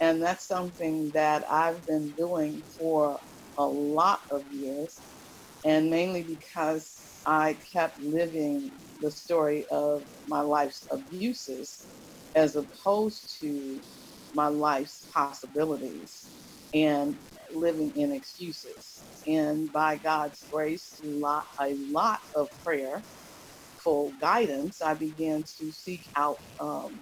[SPEAKER 15] And that's something that I've been doing for a lot of years, and mainly because I kept living the story of my life's abuses as opposed to my life's possibilities and living in excuses. And by God's grace, lot, a lot of prayer, full guidance, I began to seek out um,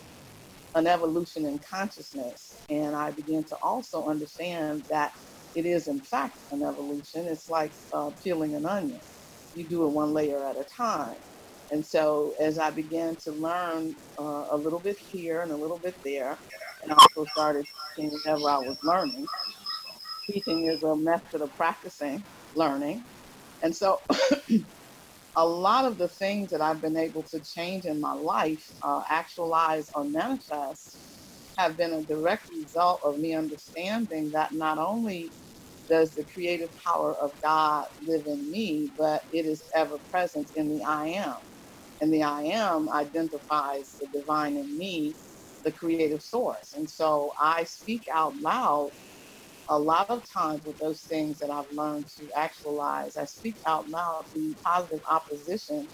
[SPEAKER 15] an evolution in consciousness. And I began to also understand that it is, in fact, an evolution. It's like uh, peeling an onion, you do it one layer at a time. And so, as I began to learn uh, a little bit here and a little bit there, and also started whenever I was learning, teaching is a method of practicing learning. And so, a lot of the things that I've been able to change in my life, uh, actualize or manifest, have been a direct result of me understanding that not only does the creative power of God live in me, but it is ever present in the I am. And the I am identifies the divine in me, the creative source. And so I speak out loud a lot of times with those things that I've learned to actualize. I speak out loud the positive opposition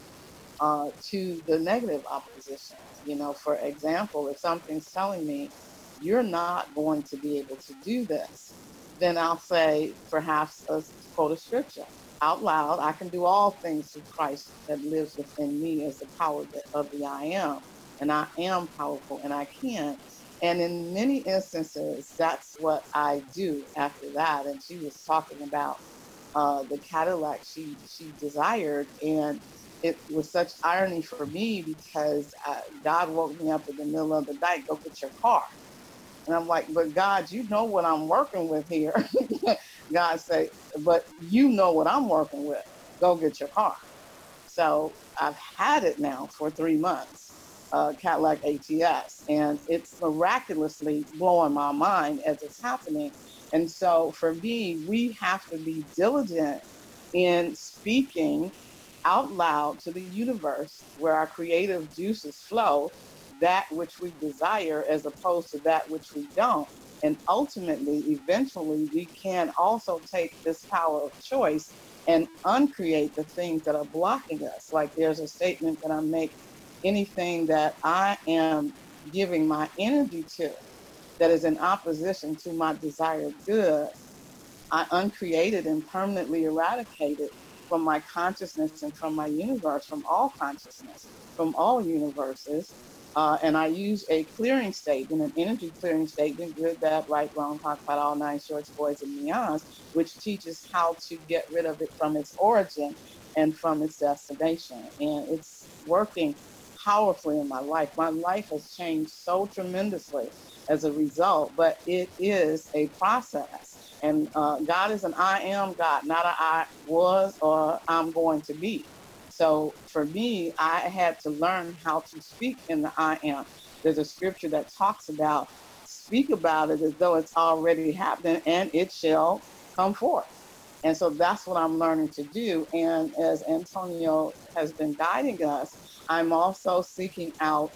[SPEAKER 15] uh, to the negative opposition. You know, for example, if something's telling me you're not going to be able to do this, then I'll say perhaps a quote a scripture out loud. I can do all things through Christ that lives within me as the power of the I am, and I am powerful, and I can. And in many instances, that's what I do after that. And she was talking about uh, the Cadillac she she desired, and it was such irony for me because uh, God woke me up in the middle of the night, go get your car. And I'm like, but God, you know what I'm working with here. God say, but you know what I'm working with. Go get your car. So I've had it now for three months, uh, Cadillac ATS, and it's miraculously blowing my mind as it's happening. And so for me, we have to be diligent in speaking out loud to the universe where our creative juices flow that which we desire as opposed to that which we don't. And ultimately, eventually, we can also take this power of choice and uncreate the things that are blocking us. Like there's a statement that I make anything that I am giving my energy to that is in opposition to my desired good, I uncreated and permanently eradicated from my consciousness and from my universe, from all consciousness, from all universes. Uh, and I use a clearing statement, an energy clearing statement, good, bad, right, wrong, talk about all nine shorts, boys, and beyonds, which teaches how to get rid of it from its origin and from its destination. And it's working powerfully in my life. My life has changed so tremendously as a result, but it is a process. And uh, God is an I am God, not a I was or I'm going to be. So for me, I had to learn how to speak in the I am. There's a scripture that talks about speak about it as though it's already happened and it shall come forth. And so that's what I'm learning to do. And as Antonio has been guiding us, I'm also seeking out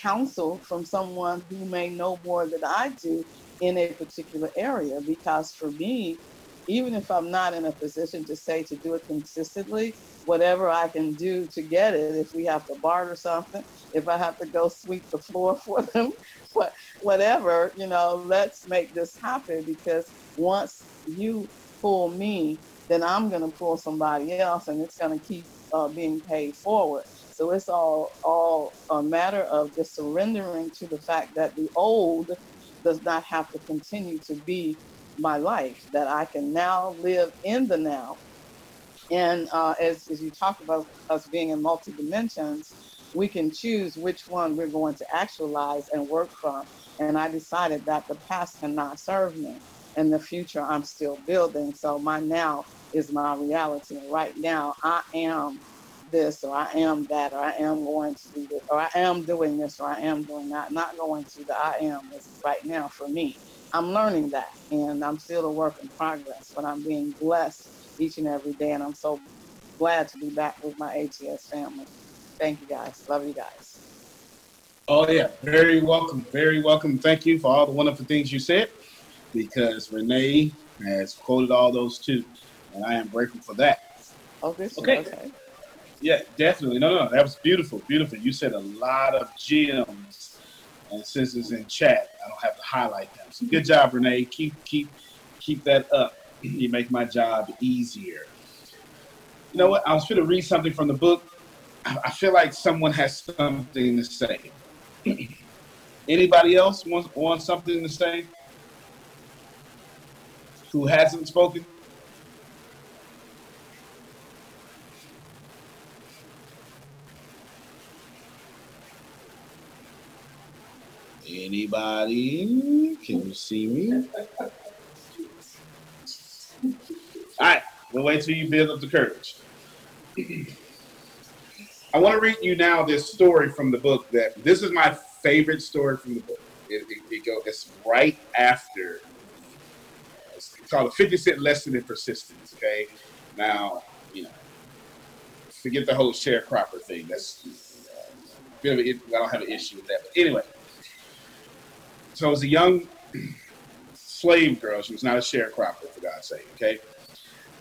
[SPEAKER 15] counsel from someone who may know more than I do in a particular area. Because for me, even if I'm not in a position to say to do it consistently, whatever I can do to get it, if we have to barter something, if I have to go sweep the floor for them, what, whatever, you know, let's make this happen because once you pull me, then I'm going to pull somebody else and it's going to keep uh, being paid forward. So it's all all a matter of just surrendering to the fact that the old does not have to continue to be my life. That I can now live in the now. And uh, as as you talk about us being in multi dimensions, we can choose which one we're going to actualize and work from. And I decided that the past cannot serve me. In the future, I'm still building. So my now is my reality. And right now, I am this or I am that or I am going to do this or I am doing this or I am doing that. Not going to the I am is right now for me. I'm learning that and I'm still a work in progress, but I'm being blessed each and every day and I'm so glad to be back with my ATS family. Thank you guys. Love you guys.
[SPEAKER 6] Oh yeah, very welcome, very welcome. Thank you for all the wonderful things you said, because Renee has quoted all those too, and I am grateful for that.
[SPEAKER 15] Oh,
[SPEAKER 6] Okay.
[SPEAKER 15] okay.
[SPEAKER 6] Yeah, definitely. No, no, that was beautiful, beautiful. You said a lot of gems, and since it's in chat, I don't have to highlight them. So good job, Renee. Keep, keep, keep that up. You make my job easier. You know what? I was going to read something from the book. I feel like someone has something to say. Anybody else wants want something to say? Who hasn't spoken? Anybody? Can you see me? All right, we'll wait till you build up the courage. I want to read you now this story from the book. That this is my favorite story from the book. It, it, it go, it's right after. It's called a 50 cent lesson in persistence. Okay, now you know, forget the whole sharecropper thing. That's of don't have an issue with that. But anyway, so it was a young slave girl. She was not a sharecropper, for God's sake. Okay,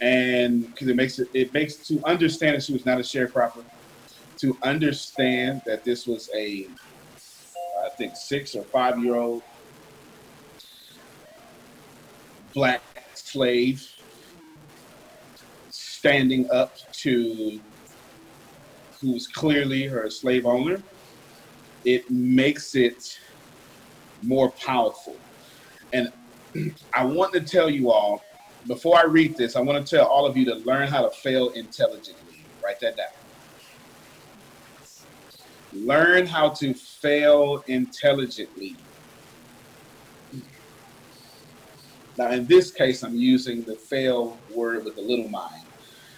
[SPEAKER 6] and because it makes it, it makes to understand that she was not a sharecropper, to understand that this was a, I think six or five year old black slave standing up to who's clearly her slave owner, it makes it more powerful. And I want to tell you all, before I read this, I want to tell all of you to learn how to fail intelligently. Write that down. Learn how to fail intelligently. Now, in this case, I'm using the fail word with a little mind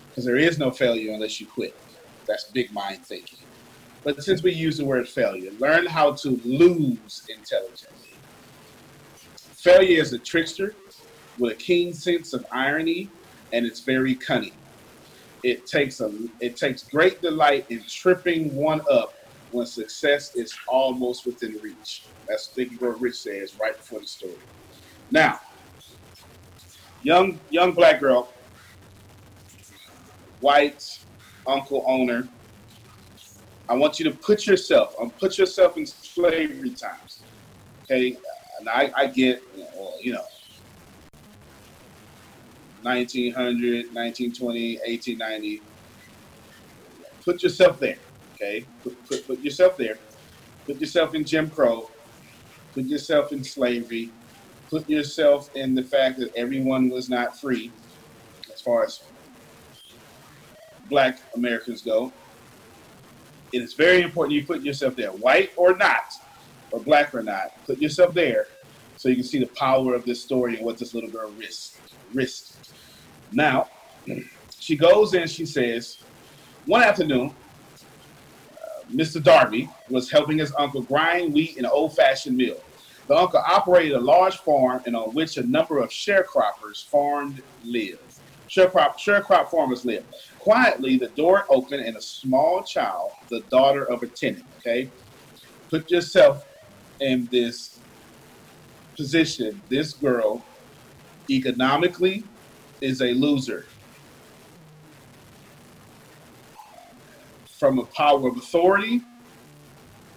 [SPEAKER 6] because there is no failure unless you quit. That's big mind thinking. But since we use the word failure, learn how to lose intelligence. Failure is a trickster with a keen sense of irony, and it's very cunning. It takes a it takes great delight in tripping one up when success is almost within reach. That's Think and Grow Rich says right before the story. Now, young young black girl, white uncle owner. I want you to put yourself, um, put yourself in slavery times. Okay, and I, I get, you know, 1900, 1920, 1890. Put yourself there, okay? Put, put, put yourself there. Put yourself in Jim Crow. Put yourself in slavery. Put yourself in the fact that everyone was not free as far as black Americans go. It is very important you put yourself there, white or not, or black or not. Put yourself there so you can see the power of this story and what this little girl risked. risked. Now, she goes and she says, one afternoon, uh, Mr. Darby was helping his uncle grind wheat in an old-fashioned mill. The uncle operated a large farm and on which a number of sharecroppers farmed lived. Sharecrop, sharecrop farmers live. Quietly, the door opened and a small child, the daughter of a tenant, okay? Put yourself in this position. This girl, economically, is a loser. From a power of authority,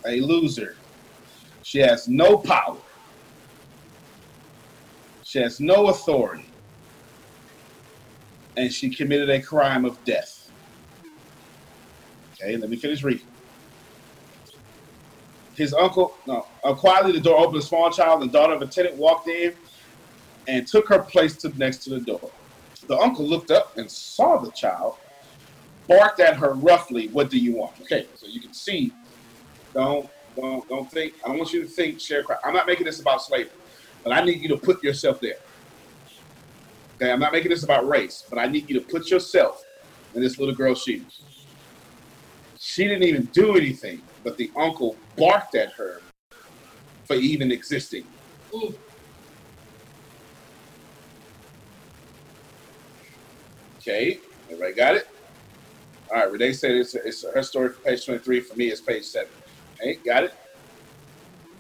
[SPEAKER 6] a loser. She has no power. She has no authority. And she committed a crime of death. Okay, let me finish reading. His uncle, no, uh, quietly the door opened. A small child, the daughter of a tenant, walked in and took her place to next to the door. The uncle looked up and saw the child, barked at her roughly, "What do you want?" Okay, so you can see. Don't don't don't think. I don't want you to think sharecropper. I'm not making this about slavery, but I need you to put yourself there. Okay, I'm not making this about race, but I need you to put yourself in this little girl's shoes. She didn't even do anything, but the uncle barked at her for even existing. Okay, everybody got it? All right, Renee said it's, it's her story for page 23. For me, it's page 7. Okay, got it?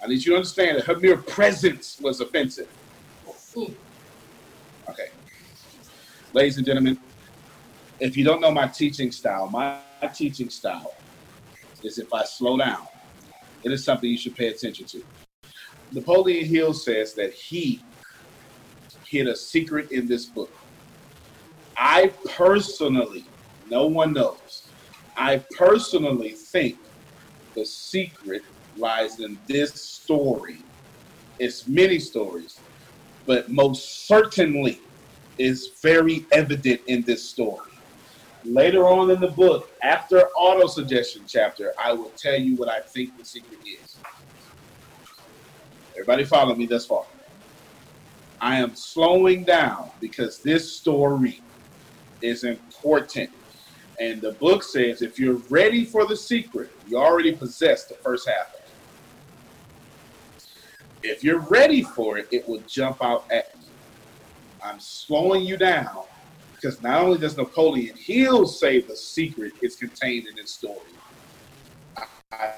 [SPEAKER 6] I need you to understand that her mere presence was offensive. Okay. Ladies and gentlemen, if you don't know my teaching style, my, teaching style is if I slow down, it is something you should pay attention to. Napoleon Hill says that he hid a secret in this book. I personally, no one knows, I personally think the secret lies in this story. It's many stories, but most certainly is very evident in this story. Later on in the book, after auto suggestion chapter, I will tell you what I think the secret is. Everybody follow me thus far. I am slowing down because this story is important. And the book says if you're ready for the secret, you already possess the first half. If you're ready for it, it will jump out at you. I'm slowing you down because not only does Napoleon Hill say the secret is contained in this story, I,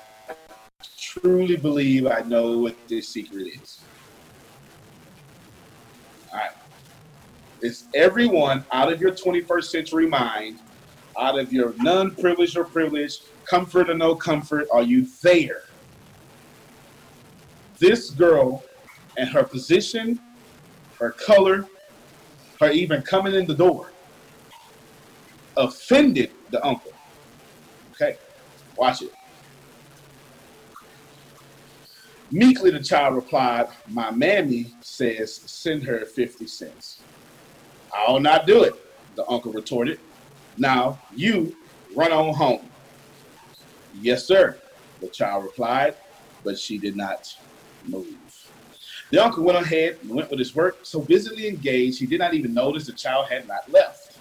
[SPEAKER 6] truly believe I know what this secret is. All right. It's everyone out of your 21st century mind, out of your non privileged or privileged, comfort or no comfort, are you there? This girl and her position, her color, even coming in the door offended the uncle. Okay, watch it. Meekly, the child replied, My mammy says send her 50 cents. I'll not do it, the uncle retorted. Now you run on home. Yes, sir, The child replied, but she did not move. The uncle went ahead and went with his work, so busily engaged he did not even notice the child had not left.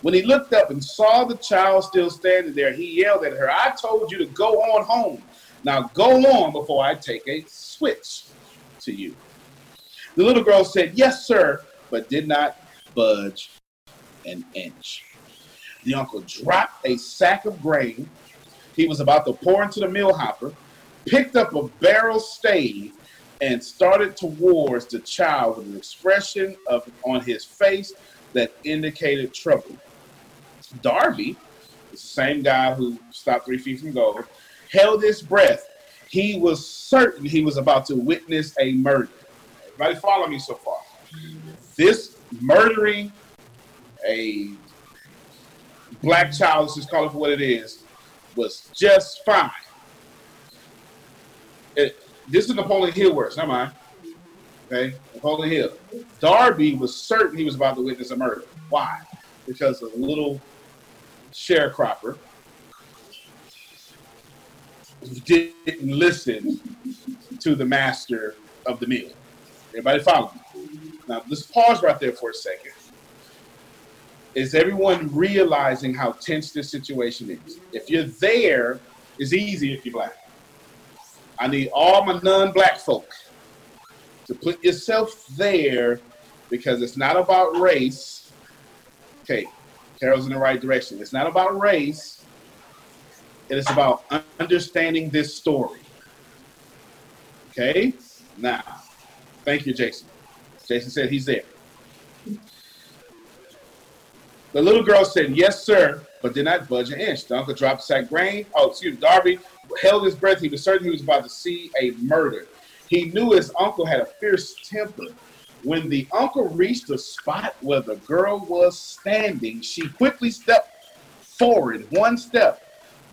[SPEAKER 6] When he looked up and saw the child still standing there, he yelled at her, I told you to go on home. Now go on before I take a switch to you. The little girl said, Yes, sir, but did not budge an inch. The uncle dropped a sack of grain he was about to pour into the mill hopper, picked up a barrel stave, and started towards the child with an expression of on his face that indicated trouble. Darby, the same guy who stopped three feet from goal, held his breath. He was certain he was about to witness a murder. Everybody follow me so far. This murdering a black child, let's just call it for what it is, was just fine. It, this is Napoleon Hill words, not mine. Okay, Napoleon Hill. Darby was certain he was about to witness a murder. Why? Because a little sharecropper didn't listen to the master of the meal. Everybody follow me? Now, let's pause right there for a second. Is everyone realizing how tense this situation is? If you're there, it's easy if you're black. I need all my non-black folk to put yourself there because it's not about race. Okay, Carol's in the right direction. It's not about race. It is about understanding this story. Okay? Now, thank you, Jason. Jason said he's there. The little girl said, Yes, sir, but did not budge an inch. The uncle dropped sack grain. Oh, excuse me. Darby held his breath. He was certain he was about to see a murder. He knew his uncle had a fierce temper. When the uncle reached the spot where the girl was standing, she quickly stepped forward one step,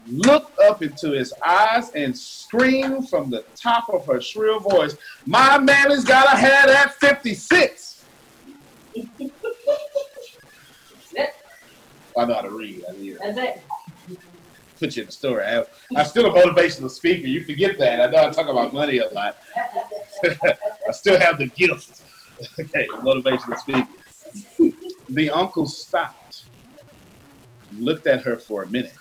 [SPEAKER 6] looked up into his eyes, and screamed from the top of her shrill voice, My man has got a head at 56. I know how to read. I mean,
[SPEAKER 10] That's it.
[SPEAKER 6] put you in the story. I, I'm still a motivational speaker. You forget that. I know I talk about money a lot. I still have the gift. okay, motivational speaker. The uncle stopped, looked at her for a minute,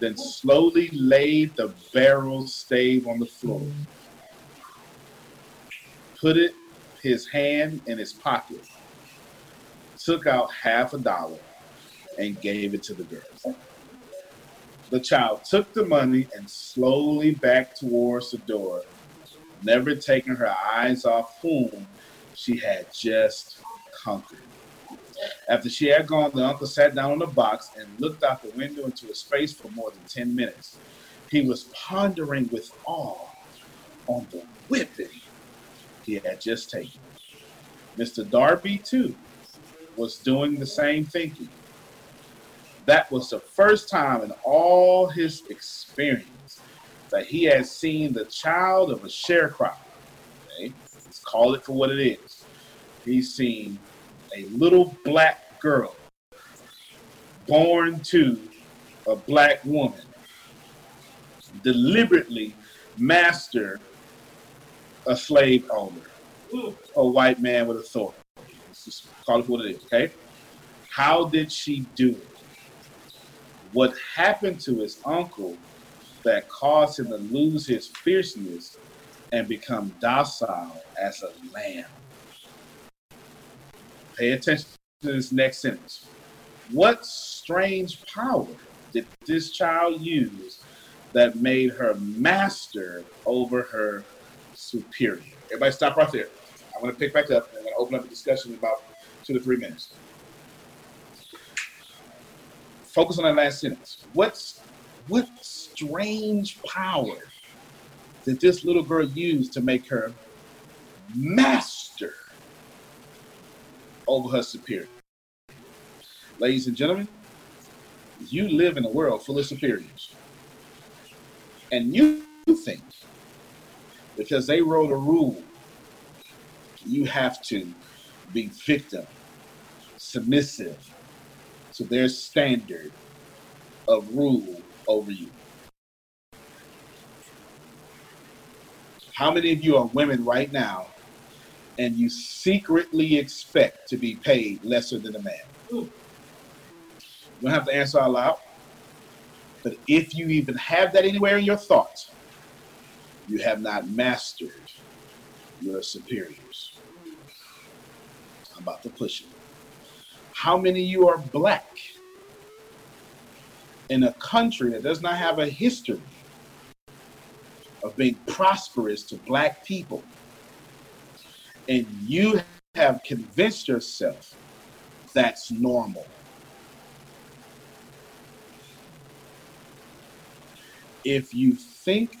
[SPEAKER 6] then slowly laid the barrel stave on the floor, put it his hand in his pocket, took out half a dollar, and gave it to the girls. The child took the money and slowly backed towards the door, never taking her eyes off whom she had just conquered. After she had gone, the uncle sat down on the box and looked out the window into his face for more than 10 minutes. He was pondering with awe on the whipping he had just taken. Mr. Darby, too, was doing the same thinking. That was the first time in all his experience that he had seen the child of a sharecropper. Okay? Let's call it for what it is. He's seen a little black girl born to a black woman deliberately master a slave owner, a white man with authority. Let's just call it for what it is, okay? How did she do it? What happened to his uncle that caused him to lose his fierceness and become docile as a lamb? Pay attention to this next sentence. What strange power did this child use that made her master over her superior? Everybody stop right there. I'm going to pick back up and I'm going to open up a discussion in about two to three minutes. Focus on that last sentence. What's what strange power did this little girl use to make her master over her superior? Ladies and gentlemen, you live in a world full of superiors. And you think because they wrote a rule, you have to be victim, submissive to their standard of rule over you. How many of you are women right now and you secretly expect to be paid lesser than a man? You don't have to answer out loud. But if you even have that anywhere in your thoughts, you have not mastered your superiors. I'm about to push it. How many you are black in a country that does not have a history of being prosperous to black people? And you have convinced yourself that's normal. If you think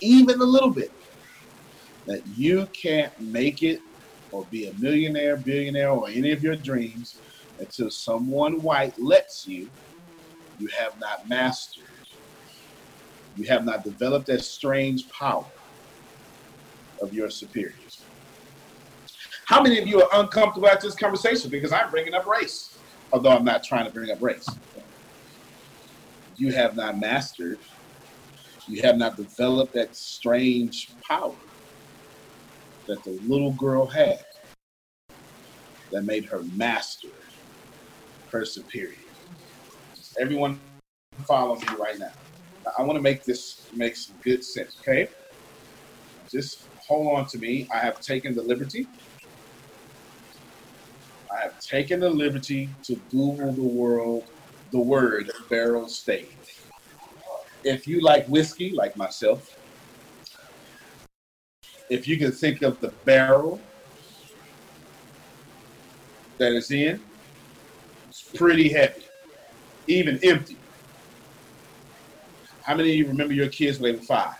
[SPEAKER 6] even a little bit that you can't make it or be a millionaire, billionaire, or any of your dreams until someone white lets you, you have not mastered. You have not developed that strange power of your superiors. How many of you are uncomfortable at this conversation because I'm bringing up race, although I'm not trying to bring up race? You have not mastered. You have not developed that strange power that the little girl had that made her master her period. Everyone follow me right now. I want to make this make some good sense, okay? Just hold on to me. I have taken the liberty. I have taken the liberty to Google the world, the word barrel stave. If you like whiskey, like myself, if you can think of the barrel that is in, pretty heavy, even empty. How many of you remember your kids when they were five?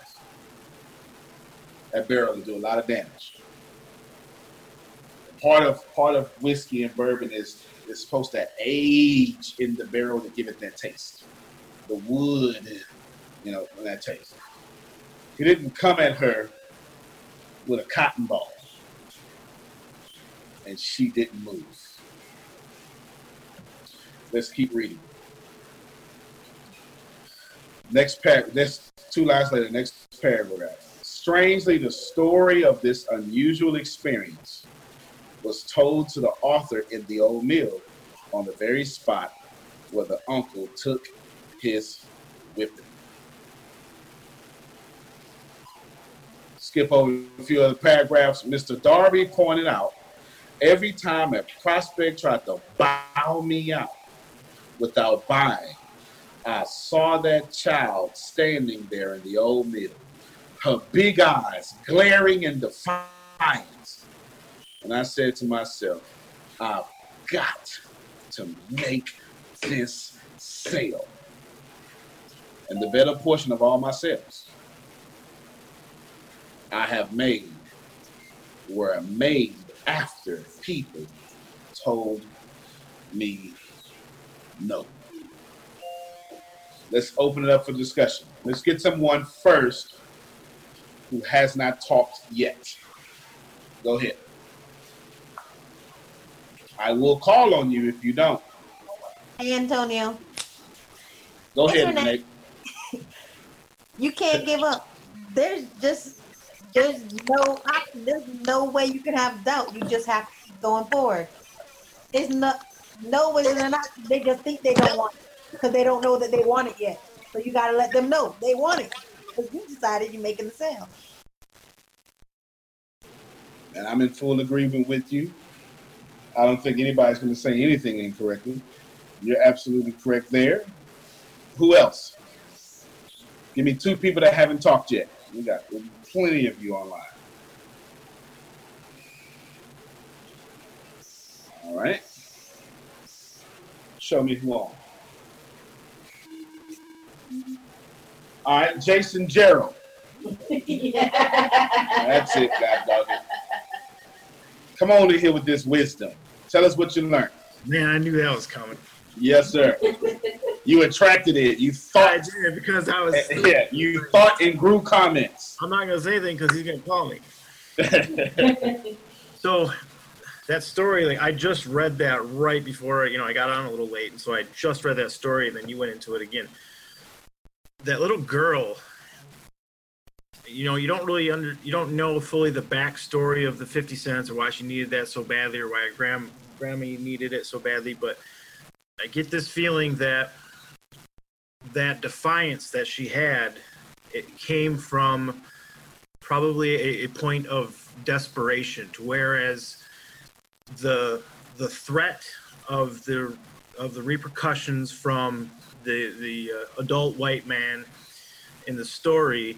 [SPEAKER 6] That barrel will do a lot of damage. Part of part of whiskey and bourbon is is supposed to age in the barrel to give it that taste. The wood, you know, that taste. He didn't come at her with a cotton ball. And she didn't move. Let's keep reading. Next paragraph, next two lines later, next paragraph. Strangely, the story of this unusual experience was told to the author in the old mill on the very spot where the uncle took his whipping. Skip over a few other paragraphs. Mr. Darby pointed out every time a prospect tried to bow me out without buying, I saw that child standing there in the old mill, her big eyes glaring in defiance. And I said to myself, I've got to make this sale. And the better portion of all my sales I have made were made after people told me no. Let's open it up for discussion. Let's get someone first who has not talked yet. Go ahead. I will call on you if you don't.
[SPEAKER 16] Hey, Antonio.
[SPEAKER 6] Go ahead,
[SPEAKER 16] Internet.
[SPEAKER 6] Nate.
[SPEAKER 16] You can't give up. There's just there's no. There's no way you can have doubt. You just have to keep going forward. There's no no way they're not. They just think they don't want it because they don't know that they want it yet. So you got to let them know they want it because you decided you're making the sale.
[SPEAKER 6] And I'm in full agreement with you. I don't think anybody's going to say anything incorrectly. You're absolutely correct there. Who else? Give me two people that haven't talked yet. We got plenty of you online. All right. Show me who on. All right, Jason Gerald. That's it, God dog. Come on in here with this wisdom. Tell us what you learned.
[SPEAKER 17] Man, I knew that was coming.
[SPEAKER 6] Yes, sir. You attracted it. You thought.
[SPEAKER 17] Yeah, because I was.
[SPEAKER 6] Yeah, you thought and grew comments.
[SPEAKER 17] I'm not gonna say anything because he's gonna call me. so that story, like I just read that right before you know I got on a little late, and so I just read that story, and then you went into it again. That little girl you know, you don't really under, you don't know fully the backstory of the 50 cents or why she needed that so badly or why Graham, Grammy needed it so badly. But I get this feeling that that defiance that she had, it came from probably a, a point of desperation to whereas the the threat of the of the repercussions from the the uh, adult white man in the story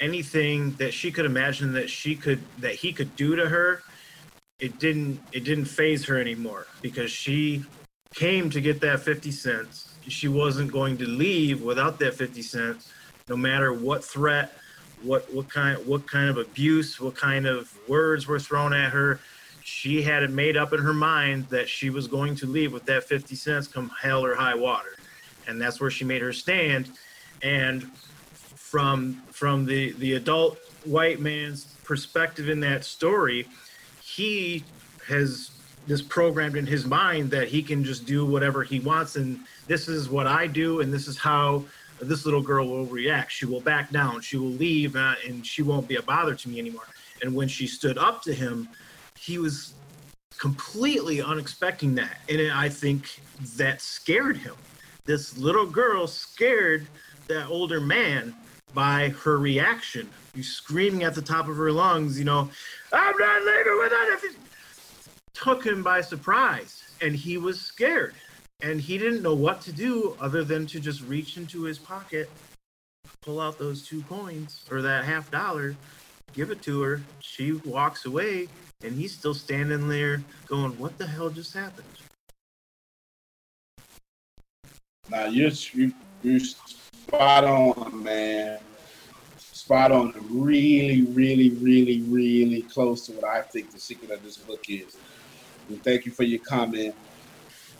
[SPEAKER 17] anything that she could imagine that she could that he could do to her it didn't it didn't faze her anymore because she came to get that 50 cents. She wasn't going to leave without that 50 cents no matter what threat what what kind what kind of abuse what kind of words were thrown at her she had it made up in her mind that she was going to leave with that 50 cents come hell or high water. And that's where she made her stand. And from from the the adult white man's perspective in that story he has this programmed in his mind that he can just do whatever he wants and this is what i do and this is how this little girl will react. She will back down. She will leave uh, and she won't be a bother to me anymore. And when she stood up to him he was completely unexpecting that. And i think that scared him. This little girl scared that older man by her reaction. You screaming at the top of her lungs you know i'm not leaving without it took him by surprise and he was scared. And he didn't know what to do other than to just reach into his pocket pull out those two coins or that half dollar give it to her. She walks away and he's still standing there going what the hell just happened
[SPEAKER 6] Now you're you, you're spot on, man. Spot on. Really, really, really, really close to what I think the secret of this book is. And thank you for your comment.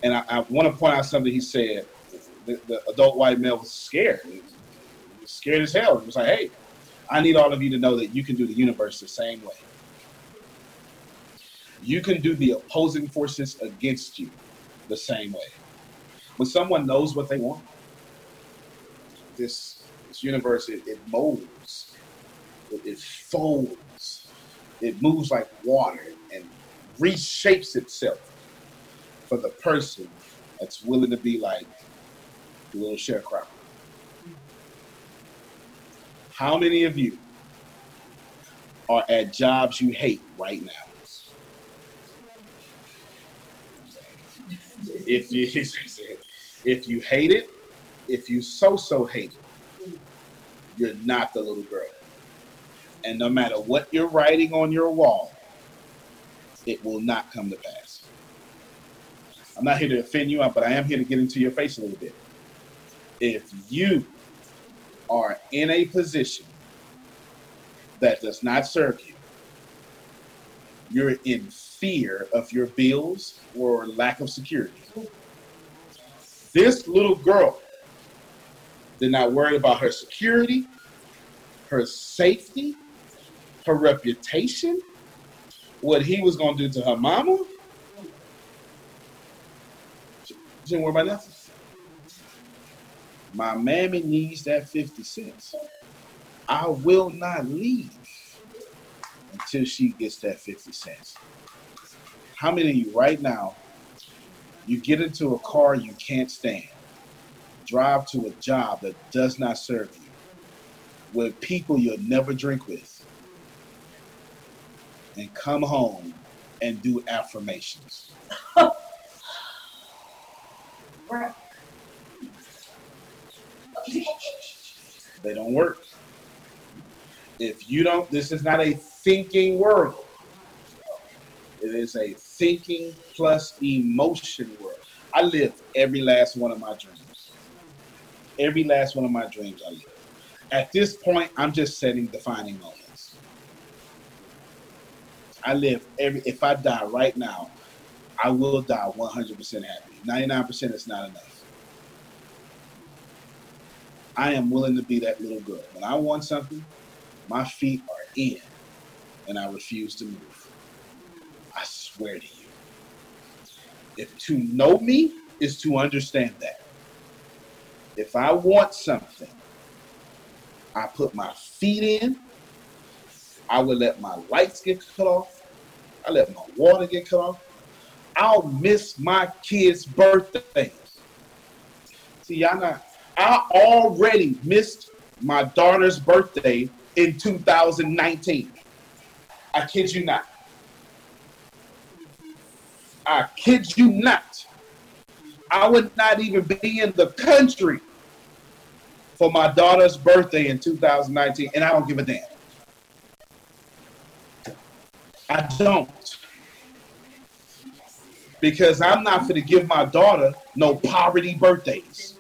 [SPEAKER 6] And I, I want to point out something he said. The, the adult white male was scared. Was scared as hell. He was like, "Hey, I need all of you to know that you can do the universe the same way. You can do the opposing forces against you the same way." when someone knows what they want, this this universe it, it molds, it, it folds, it moves like water and reshapes itself for the person that's willing to be like the little sharecropper. How many of you are at jobs you hate right now? If you if you hate it, if you so so hate it, you're not the little girl. And no matter what you're writing on your wall, it will not come to pass. I'm not here to offend you, but I am here to get into your face a little bit. If you are in a position that does not serve you, you're in fear of your bills or lack of security. This little girl did not worry about her security, her safety, her reputation, what he was going to do to her mama. She didn't worry about nothing. My mammy needs that 50 cents. I will not leave until she gets that 50 cents. How many of you right now you get into a car you can't stand, drive to a job that does not serve you, with people you'll never drink with, and come home and do affirmations. They don't work. If you don't, this is not a thinking world. It is a thinking plus emotion world. I live every last one of my dreams. Every last one of my dreams I live. At this point, I'm just setting defining moments. I live every, if I die right now, I will die 100% happy. 99% is not enough. I am willing to be that little girl. When I want something, my feet are in and I refuse to move. Swear to you. If to know me is to understand that. If I want something, I put my feet in. I would let my lights get cut off. I let my water get cut off. I'll miss my kids' birthdays. See, y'all not. I already missed my daughter's birthday in 2019. I kid you not. I kid you not. I would not even be in the country for my daughter's birthday in 2019, and I don't give a damn. I don't. Because I'm not going to give my daughter no poverty birthdays.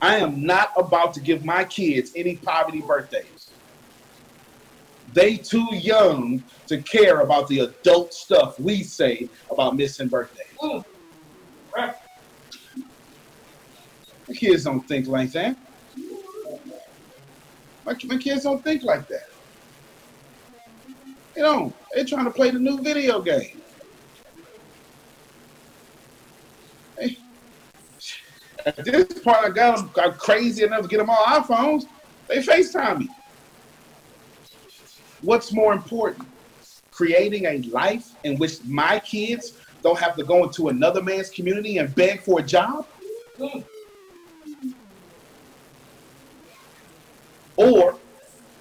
[SPEAKER 6] I am not about to give my kids any poverty birthdays. They too young to care about the adult stuff we say about missing birthdays. My kids don't think like that. My, my kids don't think like that. They don't. They're trying to play the new video game. Hey, at this point, I got them got crazy enough to get them all iPhones. They FaceTime me. What's more important? Creating a life in which my kids don't have to go into another man's community and beg for a job? Or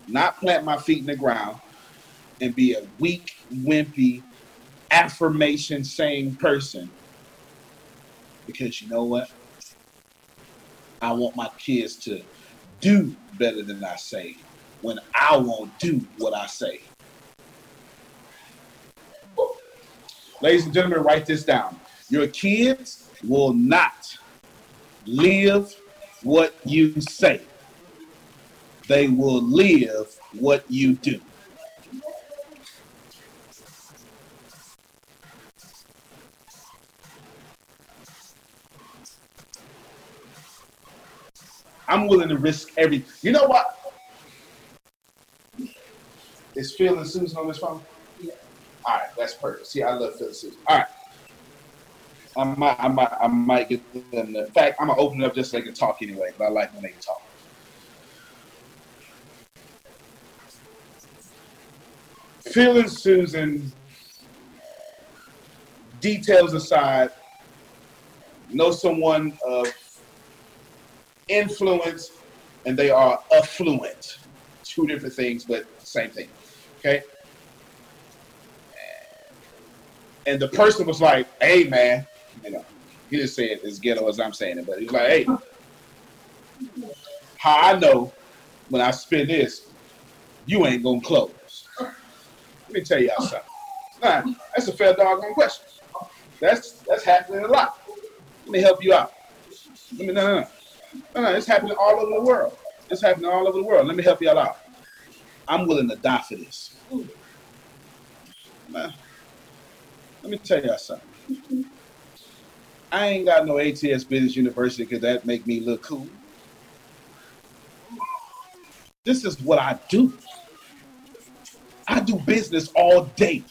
[SPEAKER 6] not plant my feet in the ground and be a weak, wimpy, affirmation saying person. Because you know what? I want my kids to do better than I say when I won't do what I say. Ladies and gentlemen, write this down. Your kids will not live what you say. They will live what you do. I'm willing to risk every. You know what? Is Phil and Susan on this phone? Yeah. All right, that's perfect. See, I love Phil and Susan. All right. I might, I might, I might get them. To, in fact, I'm gonna open it up just so they can talk anyway. But I like when they can talk. Phil and Susan, details aside, know someone of influence and they are affluent. Two different things, but same thing. Okay? And the person was like, hey, man, you know, he say it as ghetto as I'm saying it, but he's like, hey, how I know when I spin this, you ain't gonna close. Let me tell y'all something. Nah, that's a fair doggone question. That's that's happening a lot. Let me help you out. Let me no no no. No, no, it's happening all over the world. It's happening all over the world. Let me help y'all out. I'm willing to die for this. Let me tell y'all something. I ain't got no ATS Business University because that make me look cool. This is what I do. I do business all day.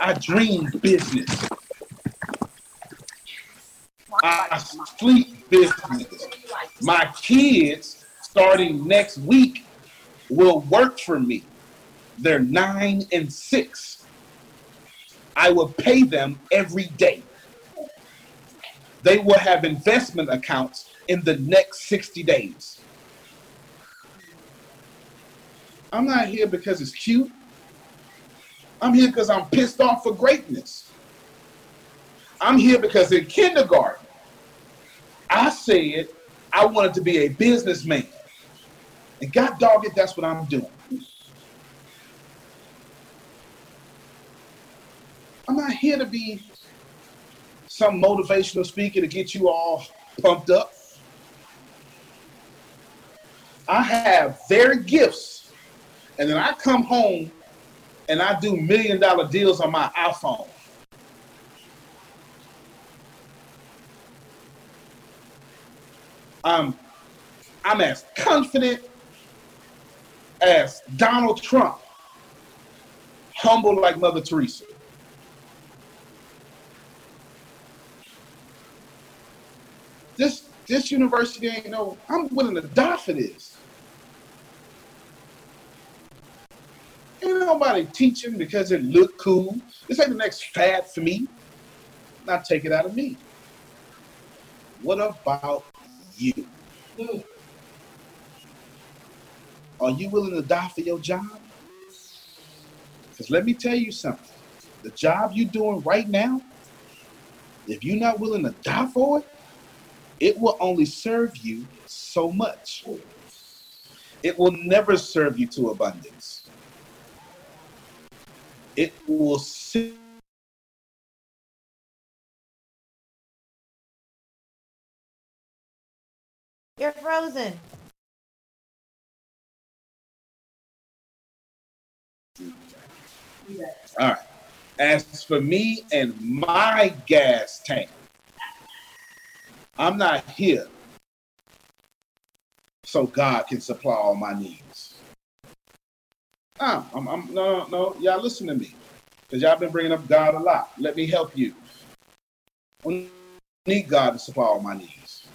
[SPEAKER 6] I dream business. I sleep business. My kids, starting next week, will work for me. They're nine and six. I will pay them every day. They will have investment accounts in the next 60 days. I'm not here because it's cute. I'm here because I'm pissed off for greatness. I'm here because in kindergarten, I said I wanted to be a businessman. And God dog it, that's what I'm doing. I'm not here to be some motivational speaker to get you all pumped up. I have their gifts, and then I come home and I do million dollar deals on my iPhone. I'm, I'm as confident as Donald Trump, humble like Mother Teresa. This this university ain't no, I'm willing to die for this. Ain't nobody teaching because it look cool. This ain't the next fad for me. Not take it out of me. What about you? Are you willing to die for your job? Because let me tell you something. The job you're doing right now, if you're not willing to die for it, it will only serve you so much. It will never serve you to abundance. It will sit
[SPEAKER 16] You're frozen.
[SPEAKER 6] All right. As for me and my gas tank, I'm not here so God can supply all my needs. No, I'm, I'm, no, no, no. Y'all listen to me. Because y'all been bringing up God a lot. Let me help you. I need God to supply all my needs.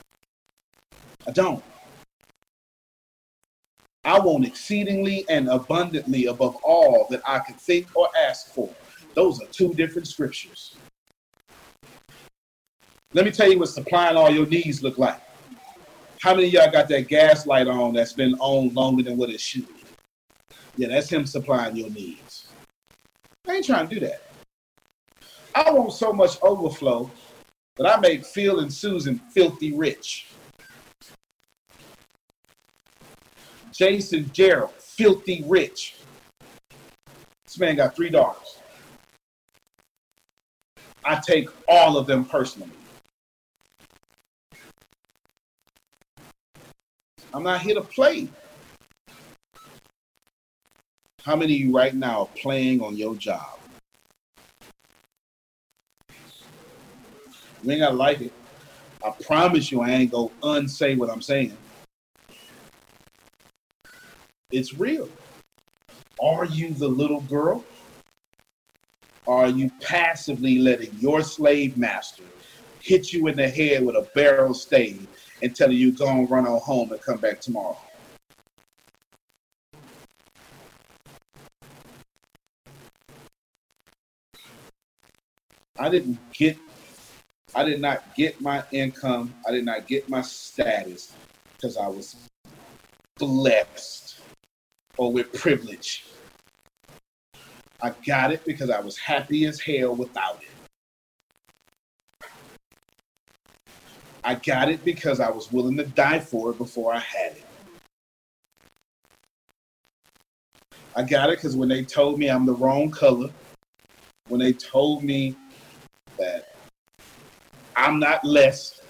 [SPEAKER 6] I don't. I want exceedingly and abundantly above all that I can think or ask for. Those are two different scriptures. Let me tell you what supplying all your needs look like. How many y'all got that gas light on that's been on longer than what it should? Yeah, that's him supplying your needs. I ain't trying to do that. I want so much overflow that I make Phil and Susan filthy rich. Jason Gerald, filthy rich. This man got three daughters. I take all of them personally. I'm not here to play. How many of you right now are playing on your job? You ain't gotta like it. I promise you I ain't gonna unsay what I'm saying. It's real. Are you the little girl? Are you passively letting your slave master hit you in the head with a barrel stave and telling you go and run on home and come back tomorrow? I didn't get I did not get my income. I did not get my status because I was blessed or with privilege. I got it because I was happy as hell without it. I got it because I was willing to die for it before I had it. I got it because when they told me I'm the wrong color, when they told me that I'm not less,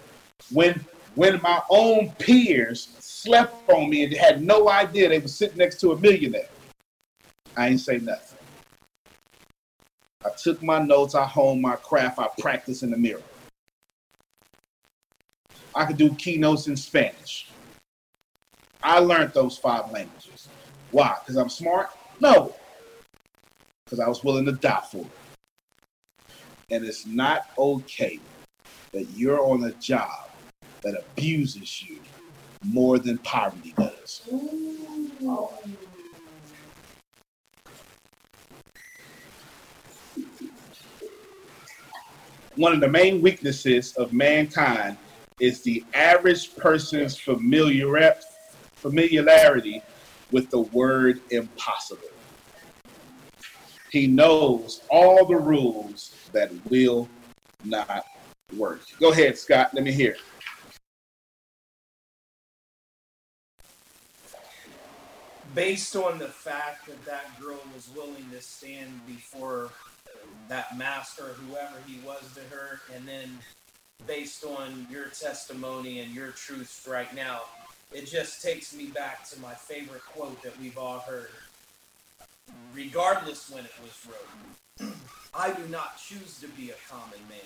[SPEAKER 6] when when my own peers slept on me and had no idea they were sitting next to a millionaire, I ain't say nothing. I took my notes, I honed my craft, I practiced in the mirror. I could do keynotes in Spanish. I learned those five languages. Why? Because I'm smart? No. Because I was willing to die for it. And it's not okay that you're on a job that abuses you more than poverty does. One of the main weaknesses of mankind is the average person's familiar, familiarity with the word impossible. He knows all the rules that will not work. Go ahead, Scott. Let me hear.
[SPEAKER 18] Based on the fact that that girl was willing to stand before that master, whoever he was to her, and then based on your testimony and your truths right now, it just takes me back to my favorite quote that we've all heard. Regardless when it was wrote, I do not choose to be a common man.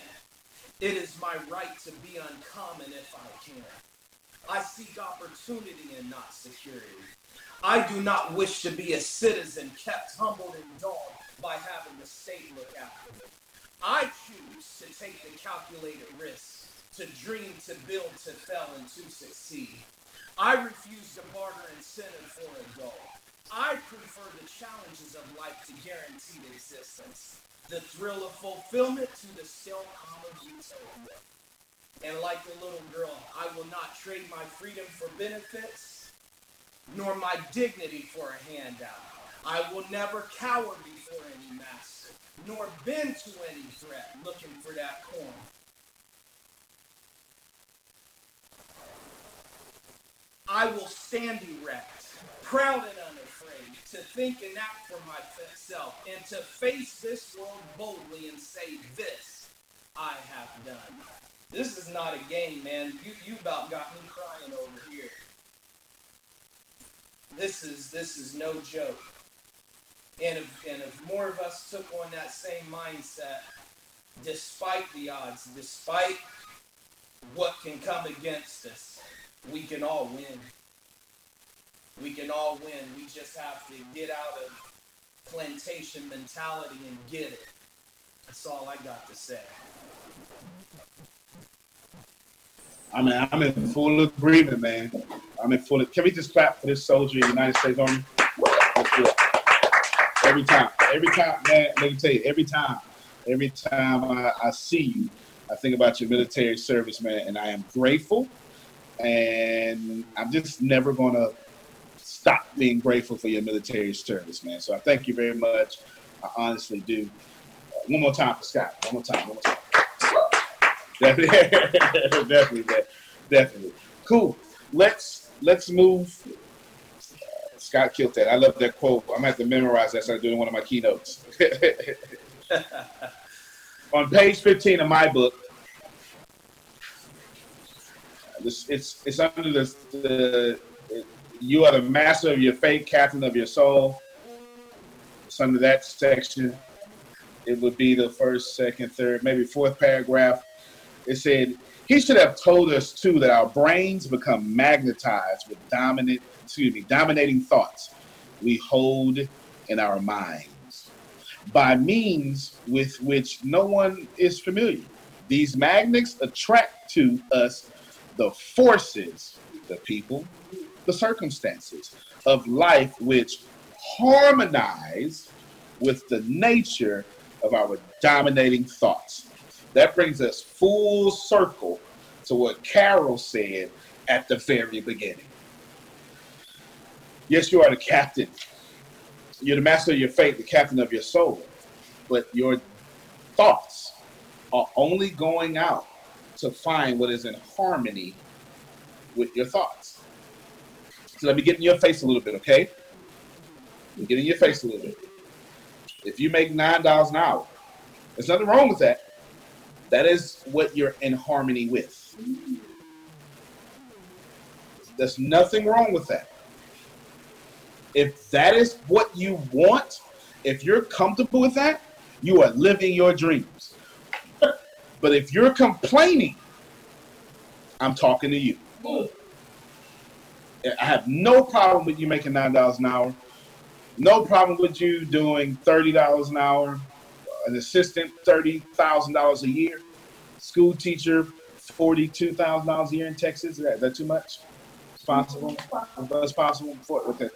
[SPEAKER 18] It is my right to be uncommon if I can. I seek opportunity and not security. I do not wish to be a citizen kept humbled and dull by having the state look after me. I choose to take the calculated risks to dream, to build, to fail, and to succeed. I refuse to barter incentive for a goal. I prefer the challenges of life to guaranteed existence, the thrill of fulfillment to the still calm of. And like the little girl, I will not trade my freedom for benefits, nor my dignity for a handout. I will never cower before any master, nor bend to any threat looking for that coin. I will stand erect, proud and unafraid, to think and act for myself, and to face this world boldly and say, This I have done. This is not a game, man. You you about got me crying over here. This is this is no joke. And if and if more of us took on that same mindset, despite the odds, despite what can come against us, we can all win. We can all win. We just have to get out of plantation mentality and get it. That's all I got to say.
[SPEAKER 6] I mean, I'm in full agreement, man. I'm in full. Can we just clap for this soldier in the United States Army? Every time, every time, man. Let me tell you, every time, every time I, I see you, I think about your military service, man, and I am grateful. And I'm just never gonna stop being grateful for your military service, man. So I thank you very much. I honestly do. Uh, one more time for Scott. One more time. One more time. Definitely, definitely, definitely. Cool. Let's let's move. Scott killed that. I love that quote. I'm gonna have to memorize that. So I'm doing one of my keynotes. On page 15 of my book, this, it's it's under the, the you are the master of your fate, captain of your soul. It's under that section. It would be the first, second, third, maybe fourth paragraph. It said, he should have told us too that our brains become magnetized with dominant, excuse me, dominating thoughts we hold in our minds by means with which no one is familiar. These magnets attract to us the forces, the people, the circumstances of life which harmonize with the nature of our dominating thoughts. That brings us full circle to what Carol said at the very beginning. Yes, you are the captain. You're the master of your fate, the captain of your soul. But your thoughts are only going out to find what is in harmony with your thoughts. So let me get in your face a little bit, okay? Get in your face a little bit. If you make nine dollars an hour, there's nothing wrong with that. That is what you're in harmony with. There's nothing wrong with that. If that is what you want, if you're comfortable with that, you are living your dreams. But if you're complaining, I'm talking to you. I have no problem with you making nine dollars an hour. No problem with you doing thirty dollars an hour. An assistant, thirty thousand dollars a year. School teacher, forty-two thousand dollars a year in Texas. Is that, is that too much? It's possible. That's possible. Okay.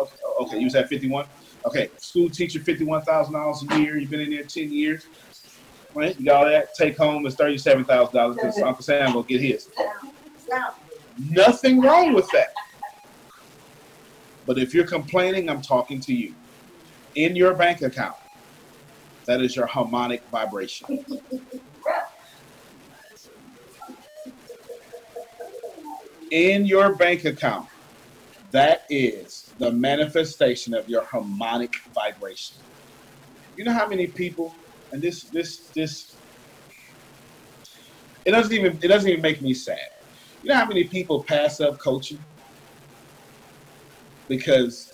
[SPEAKER 6] Okay. Okay. You was at fifty-one. Okay. School teacher, fifty-one thousand dollars a year. You've been in there ten years. Right? You got all that. Take home is thirty-seven thousand dollars because Uncle Sam will get his. Nothing wrong with that. But if you're complaining, I'm talking to you. In your bank account, that is your harmonic vibration. In your bank account, that is the manifestation of your harmonic vibration. You know how many people, and this, this, this, it doesn't even, it doesn't even make me sad. You know how many people pass up coaching because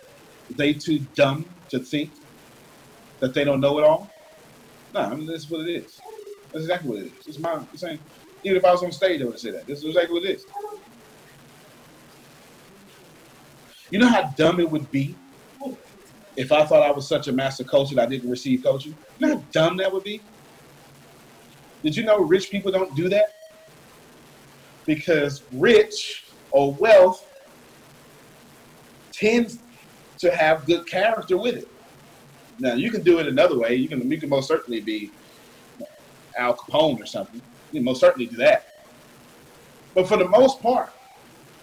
[SPEAKER 6] they too dumb to think that they don't know it all? No, I mean that's what it is. That's exactly what it is. It's my saying. Even if I was on stage, I would say that. This is exactly what it is. You know how dumb it would be if I thought I was such a master coach and I didn't receive coaching? You know how dumb that would be? Did you know rich people don't do that? because rich or wealth tends to have good character with it. Now you can do it another way. You can you can most certainly be Al Capone or something. You can most certainly do that. But for the most part,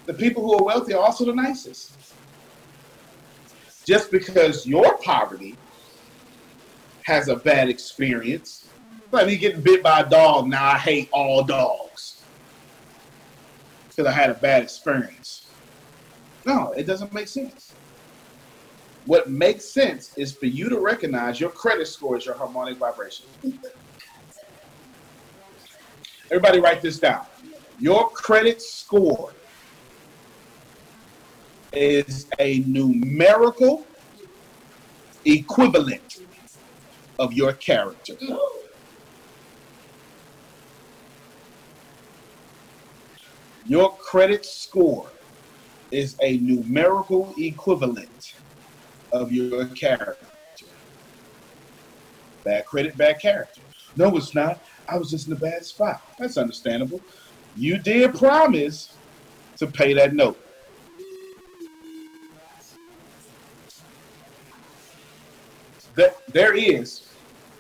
[SPEAKER 6] the people who are wealthy are also the nicest. Just because your poverty has a bad experience, like me getting bit by a dog, now I hate all dogs because I had a bad experience. No, it doesn't make sense. What makes sense is for you to recognize your credit score is your harmonic vibration. Everybody write this down. Your credit score is a numerical equivalent of your character. Your credit score is a numerical equivalent of your character. Bad credit, bad character. No, it's not. I was just in a bad spot. That's understandable. You did promise to pay that note. There, there is.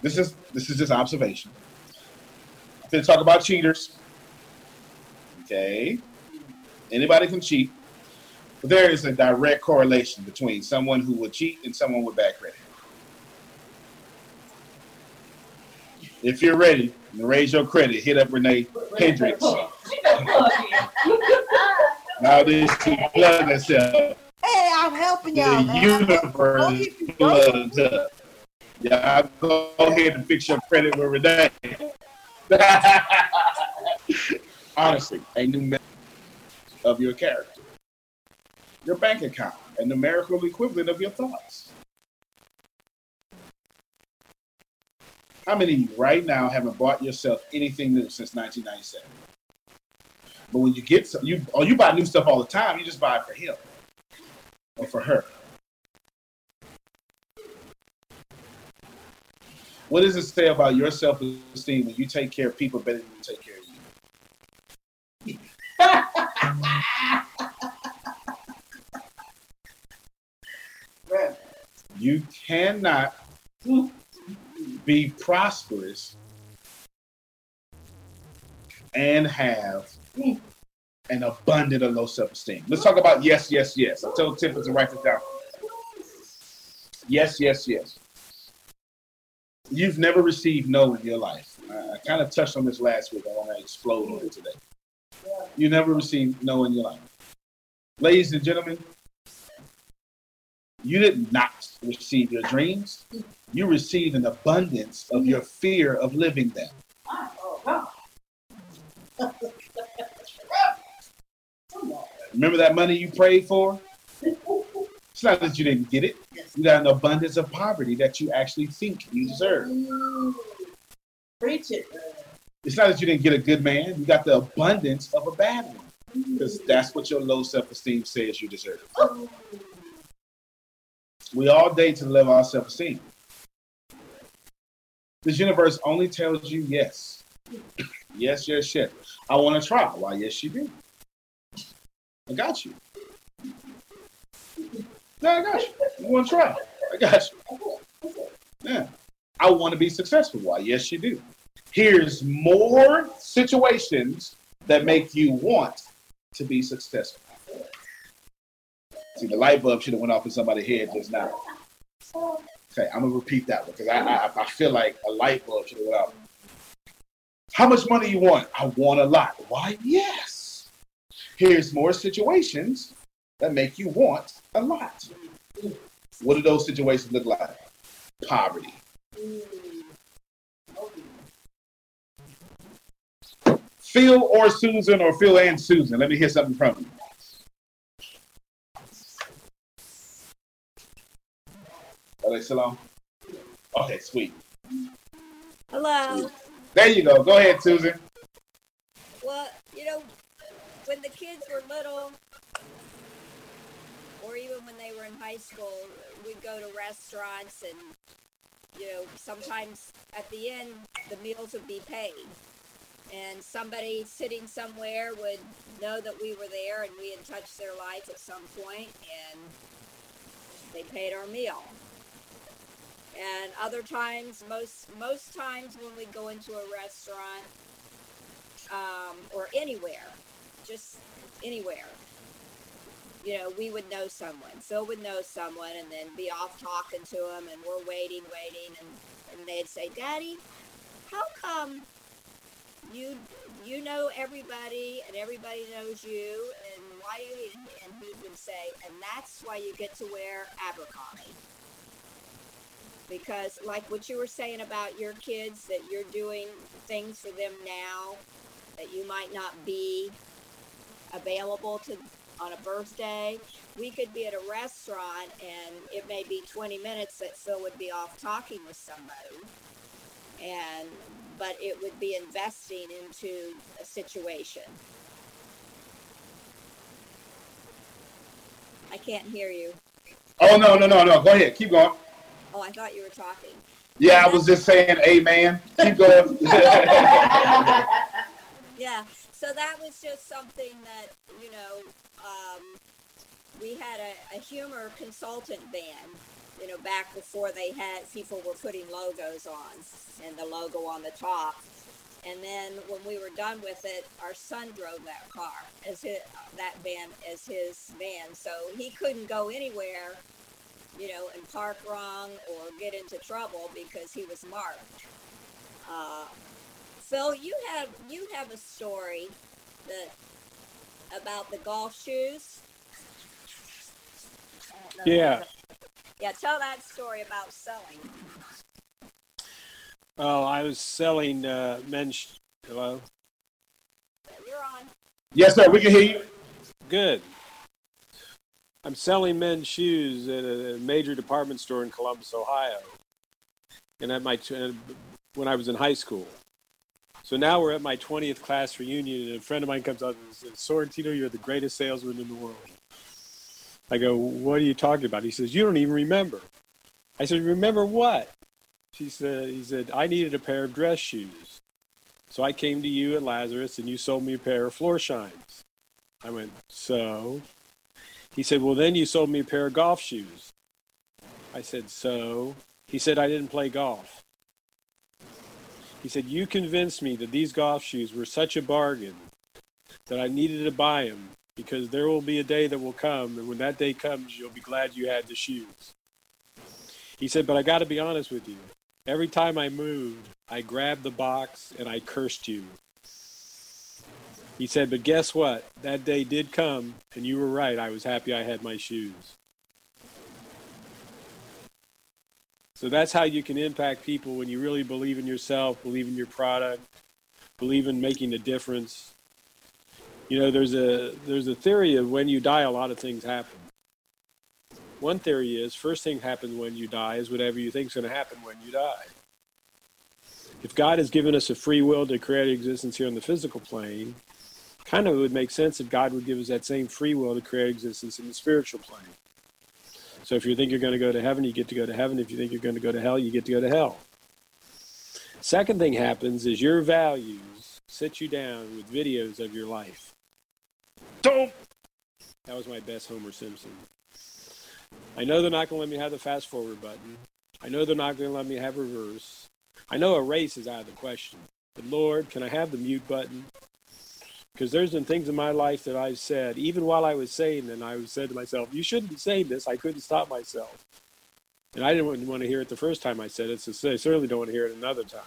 [SPEAKER 6] This is this is just observation. I'm going to talk about cheaters. Okay. Anybody can cheat. But there is a direct correlation between someone who will cheat and someone with bad credit. If you're ready to raise your credit, hit up Renee Hendricks. Now this she plug herself.
[SPEAKER 16] Hey, I'm helping y'all.
[SPEAKER 6] The
[SPEAKER 16] man.
[SPEAKER 6] universe plugged up. Y'all go ahead and fix your credit with Renee. Honestly, a numerical of your character. Your bank account, a numerical equivalent of your thoughts. How many of you right now haven't bought yourself anything new since 1997? But when you get some, you or you buy new stuff all the time, you just buy it for him or for her. What does it say about your self-esteem when you take care of people better than you take care of you? You cannot be prosperous and have an abundant of low self-esteem. Let's talk about yes, yes, yes. I told Tiffany to write this down. Yes, yes, yes. You've never received no in your life. I, kind of touched on this last week. I want to explode on it today. You never received no in your life. Ladies and gentlemen, you did not receive your dreams. You received an abundance of your fear of living them. Remember that money you prayed for? It's not that you didn't get it. You got an abundance of poverty that you actually think you deserve.
[SPEAKER 10] Preach it.
[SPEAKER 6] It's not that you didn't get a good man. You got the abundance of a bad one. Because that's what your low self-esteem says you deserve. Oh. We all date to of our self-esteem. This universe only tells you yes. yes, yes, yes. I want to try. Why, yes, you do. I got you. Yeah, I got you. You want to try? I got you. Yeah. I want to be successful. Why, yes, you do. Here's more situations that make you want to be successful. See, the light bulb should have went off in somebody's head just now. Okay, I'm gonna repeat that one because I, I I feel like a light bulb should have went off. How much money you want? I want a lot. Why? Yes. Here's more situations that make you want a lot. What do those situations look like? Poverty. Phil or Susan or Phil and Susan. Let me hear something from you. Are they still on? Okay, sweet.
[SPEAKER 19] Hello.
[SPEAKER 6] There you go. Go ahead, Susan.
[SPEAKER 19] Well, you know, when the kids were little, or even when they were in high school, we'd go to restaurants and, you know, sometimes at the end, the meals would be paid. and somebody sitting somewhere would know that we were there and we had touched their life at some point and they paid our meal and other times most most times when we go into a restaurant um, or anywhere just anywhere you know we would know someone phil would know someone and then be off talking to them and we're waiting waiting and, and they'd say daddy how come you you know everybody and everybody knows you and why do you and he would say and that's why you get to wear abercrombie. Because like what you were saying about your kids that you're doing things for them now that you might not be available to on a birthday we could be at a restaurant and it may be 20 minutes that phil would be off talking with somebody and but it would be investing into a situation i can't hear you
[SPEAKER 6] Oh no, no, no, no. Go ahead. Keep going.
[SPEAKER 19] oh i thought you were talking
[SPEAKER 6] Yeah, I was just saying amen. Keep going.
[SPEAKER 19] Yeah, so that was just something that, you know, um, we had a, a humor consultant band, you know, back before they had, people were putting logos on and the logo on the top. And then when we were done with it, our son drove that car as his, that van as his van. So he couldn't go anywhere, you know, and park wrong or get into trouble because he was marked. Uh, Phil, you have you have a story that about the golf shoes.
[SPEAKER 20] Yeah.
[SPEAKER 19] Yeah, tell that story about selling.
[SPEAKER 20] Oh, I was selling uh, men's. Hello.
[SPEAKER 19] You're on.
[SPEAKER 6] yes, sir. We can hear you.
[SPEAKER 20] Good. I'm selling men's shoes at a major department store in Columbus, Ohio, and at my when I was in high school. So now we're at my 20th class reunion, and a friend of mine comes up and says, Sorrentino, you're the greatest salesman in the world. I go, What are you talking about? He says, You don't even remember. I said, Remember what? She said, He said, I needed a pair of dress shoes. So I came to you at Lazarus, and you sold me a pair of Florsheims. I went, So? He said, Well, then you sold me a pair of golf shoes. I said, So? He said, I didn't play golf. He said, You convinced me that these golf shoes were such a bargain that I needed to buy them because there will be a day that will come, and when that day comes, you'll be glad you had the shoes. He said, But I got to be honest with you. Every time I moved, I grabbed the box and I cursed you. He said, But guess what? That day did come, and you were right. I was happy I had my shoes. So that's how you can impact people when you really believe in yourself, believe in your product, believe in making a difference. You know, there's a there's a theory of when you die, a lot of things happen. One theory is first thing happens when you die is whatever you think is going to happen when you die. If God has given us a free will to create existence here on the physical plane, kind of it would make sense if God would give us that same free will to create existence in the spiritual plane. So if you think you're going to go to heaven, you get to go to heaven. If you think you're going to go to hell, you get to go to hell. Second thing happens is your values sit you down with videos of your life. Don't. That was my best Homer Simpson. I know they're not going to let me have the fast forward button. I know they're not going to let me have reverse. I know a race is out of the question. But Lord, can I have the mute button? Because there's been things in my life that I've said, even while I was saying them, I said to myself, you shouldn't be saying this. I couldn't stop myself. And I didn't want to hear it the first time I said it, so I certainly don't want to hear it another time.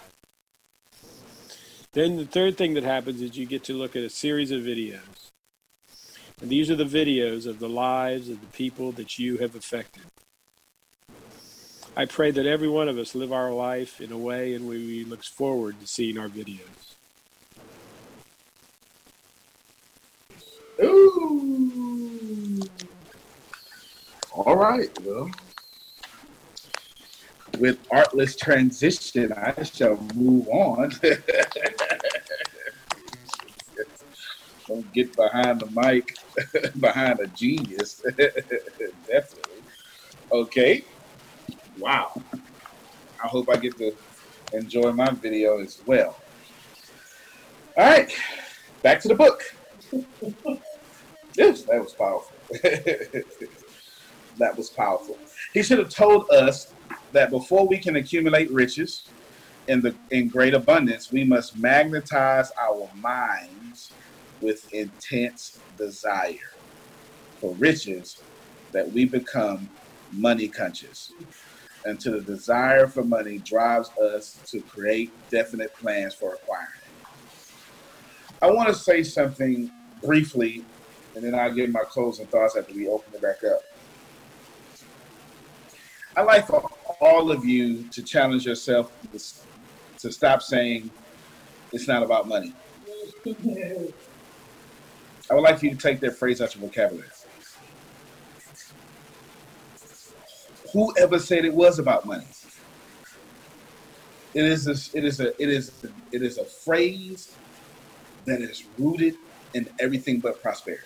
[SPEAKER 20] Then the third thing that happens is you get to look at a series of videos. And these are the videos of the lives of the people that you have affected. I pray that every one of us live our life in a way in which we look forward to seeing our videos.
[SPEAKER 6] Ooh. All right. Well, with artless transition, I shall move on. Don't get behind the mic, behind a genius. Definitely. Okay. Wow. I hope I get to enjoy my video as well. All right, back to the book. Yes, that was powerful. that was powerful. He should have told us that before we can accumulate riches in the in great abundance, we must magnetize our minds with intense desire for riches that we become money conscious. And to the desire for money drives us to create definite plans for acquiring it. I want to say something briefly, and then I'll give my closing thoughts after we open it back up. I'd like for all of you to challenge yourself to, to stop saying it's not about money. I would like you to take that phrase out of your vocabulary. Whoever said it was about money? It is a, it is a it is it is a phrase that is rooted in everything but prosperity.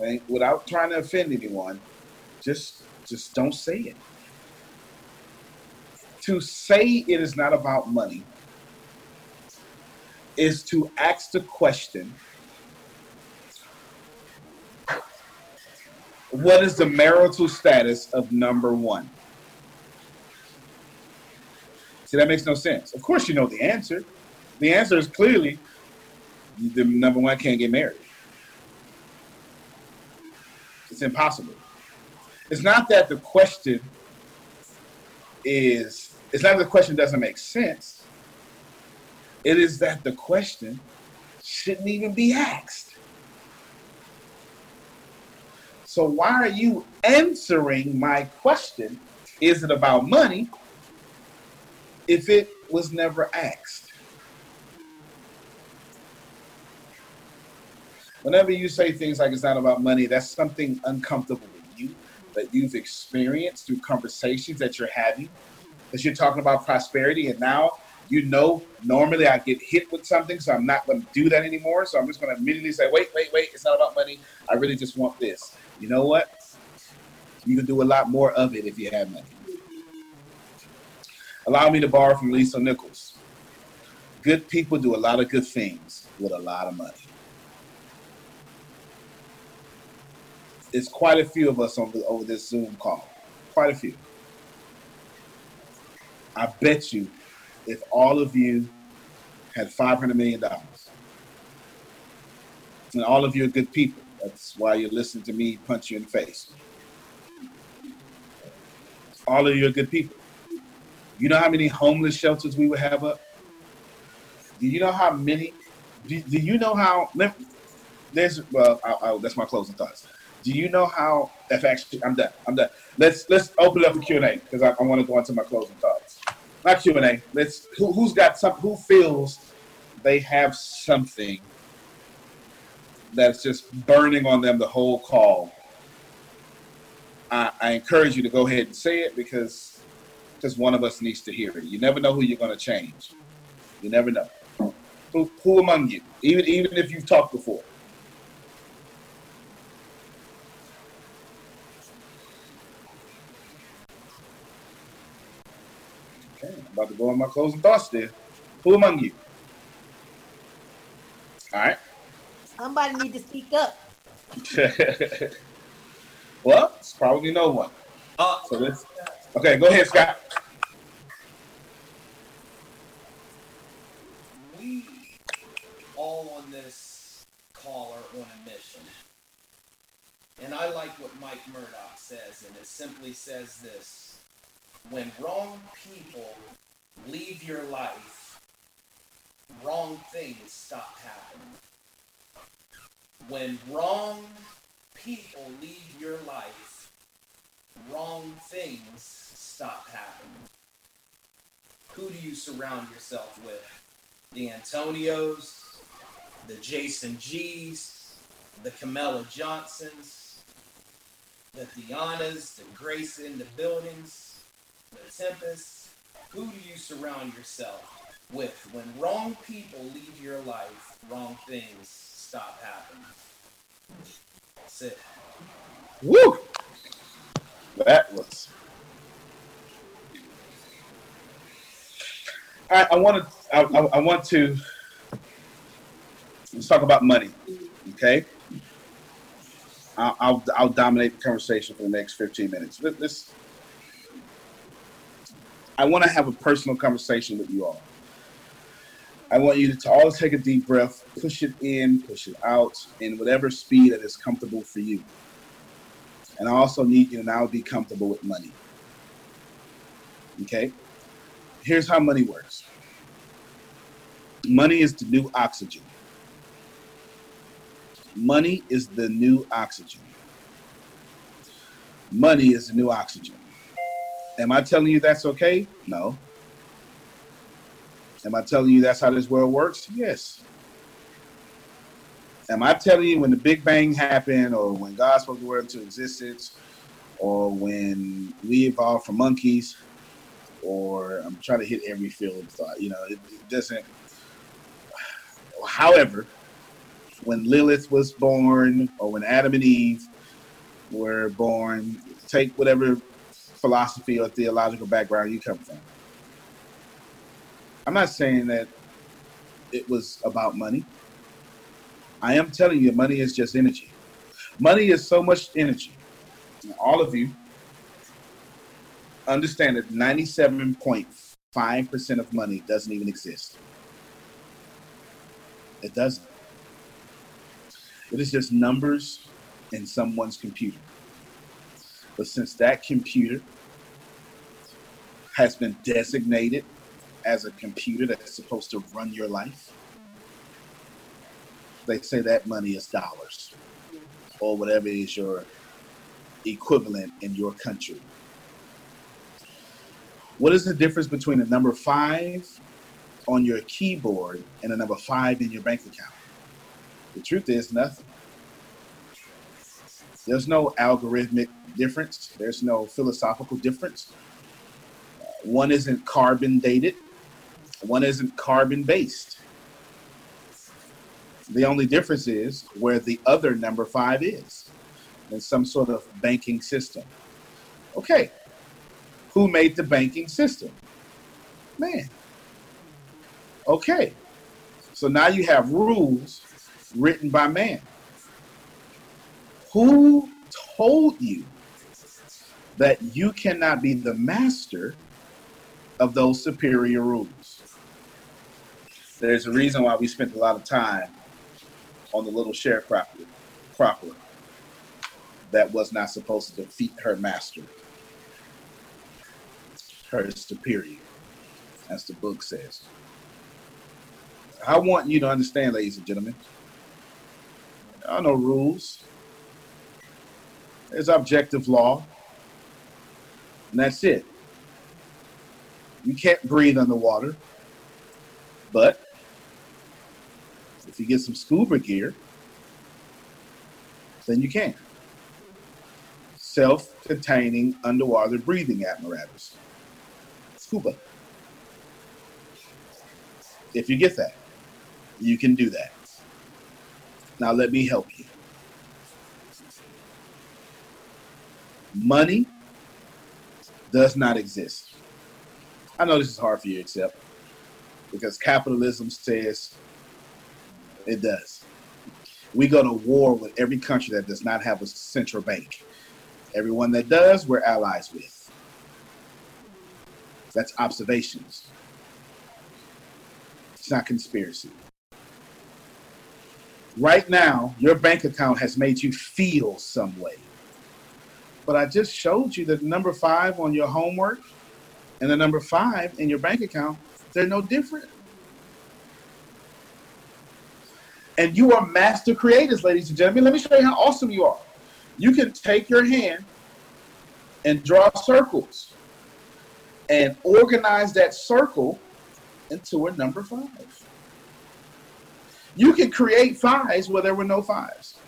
[SPEAKER 6] Okay? Without trying to offend anyone, just just don't say it. To say it is not about money is to ask the question what is the marital status of number one? See, that makes no sense. Of course, you know the answer. The answer is clearly the number one can't get married. It's impossible. It's not that the question is, it's not that the question doesn't make sense. It is that the question shouldn't even be asked. So why are you answering my question? Is it about money? If it was never asked. Whenever you say things like it's not about money, that's something uncomfortable with you that you've experienced through conversations that you're having. That you're talking about prosperity, and now you know normally I get hit with something, so I'm not going to do that anymore. So I'm just going to immediately say, wait, wait, wait, it's not about money. I really just want this. You know what? You can do a lot more of it if you have money. Allow me to borrow from Lisa Nichols. Good people do a lot of good things with a lot of money. It's quite a few of us on over this Zoom call. Quite a few. I bet you if all of you had $500 million, and all of you are good people, that's why you're listening to me punch you in the face. All of you are good people. You know how many homeless shelters we would have up? Do you know how many? Do, do you know how? There's well, I, I, that's my closing thoughts. Do you know how? Actually, I'm done. I'm done. Let's let's open up for Q and A because I, I want to go into my closing thoughts. Not Q and A. Let's who, who's got some? Who feels they have something that's just burning on them the whole call, I, I encourage you to go ahead and say it because just one of us needs to hear it. You never know who you're going to change. You never know. Who, who among you, even even if you've talked before? About to go on my closing thoughts there. Who among you? All right.
[SPEAKER 16] Somebody need to speak up.
[SPEAKER 6] well, it's probably no one. Uh, so let's, okay, go ahead, Scott.
[SPEAKER 18] We all on this call are on a mission. And I like what Mike Murdock says, and it simply says this When wrong people leave your life, wrong things stop happening when wrong people leave your life, wrong things stop happening. Who do you surround yourself with? The Antonios, the Jason G's, the Camilla Johnsons, the Dianas, the Grace in the buildings, the Tempests. Who do you surround yourself with? When wrong people leave your life, wrong things stop happening. That's it.
[SPEAKER 6] Woo! That was. I, I want to. I, I, I want to. Let's talk about money. Okay. I'll, I'll, I'll dominate the conversation for the next 15 minutes. Let- Let's. I want to have a personal conversation with you all. I want you to all take a deep breath, push it in, push it out, in whatever speed that is comfortable for you. And I also need you to now be comfortable with money. Okay? Here's how money works money is the new oxygen. Money is the new oxygen. Money is the new oxygen. Am I telling you that's okay? No. Am I telling you that's how this world works? Yes. Am I telling you when the Big Bang happened, or when God spoke the world into existence, or when we evolved from monkeys, or I'm trying to hit every field of thought. You know, it, it doesn't. However, when Lilith was born, or when Adam and Eve were born, take whatever philosophy or theological background you come from. I'm not saying that it was about money. I am telling you, money is just energy. Money is so much energy. All of you understand that 97.5% of money doesn't even exist. It doesn't. It is just numbers in someone's computer. But since that computer has been designated as a computer that's supposed to run your life, they say that money is dollars or whatever is your equivalent in your country. What is the difference between the number five on your keyboard and a number five in your bank account? The truth is nothing. There's no algorithmic difference. There's no philosophical difference. Uh, one isn't carbon dated. One isn't carbon based. The only difference is where the other number five is in some sort of banking system. Okay, who made the banking system? Man. Okay, so now you have rules written by man. Who told you that you cannot be the master of those superior rules? There's a reason why we spent a lot of time on the little sharecropper cropper that was not supposed to defeat her master, her superior, as the book says. I want you to understand, ladies and gentlemen, there are no rules. There's objective law, and that's it. You can't breathe underwater, but if you get some scuba gear, then you can. Self containing underwater breathing apparatus. Scuba. If you get that, you can do that. Now, let me help you. Money does not exist. I know this is hard for you to accept because capitalism says it does. We go to war with every country that does not have a central bank. Everyone that does, we're allies with. That's observations. It's not conspiracy. Right now, your bank account has made you feel some way. But I just showed you that number five on your homework and the number five in your bank account, they're no different. And you are master creators, ladies and gentlemen. Let me show you how awesome you are. You can take your hand and draw circles and organize that circle into a number five. You can create fives where there were no fives.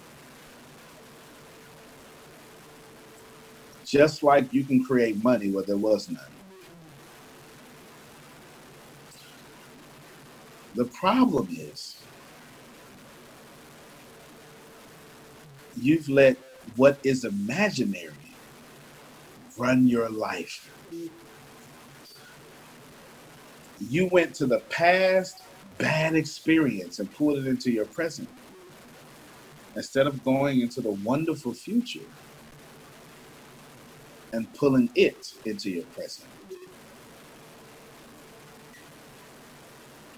[SPEAKER 6] Just like you can create money where there was none. The problem is you've let what is imaginary run your life. You went to the past bad experience and pulled it into your present instead of going into the wonderful future and pulling it into your present.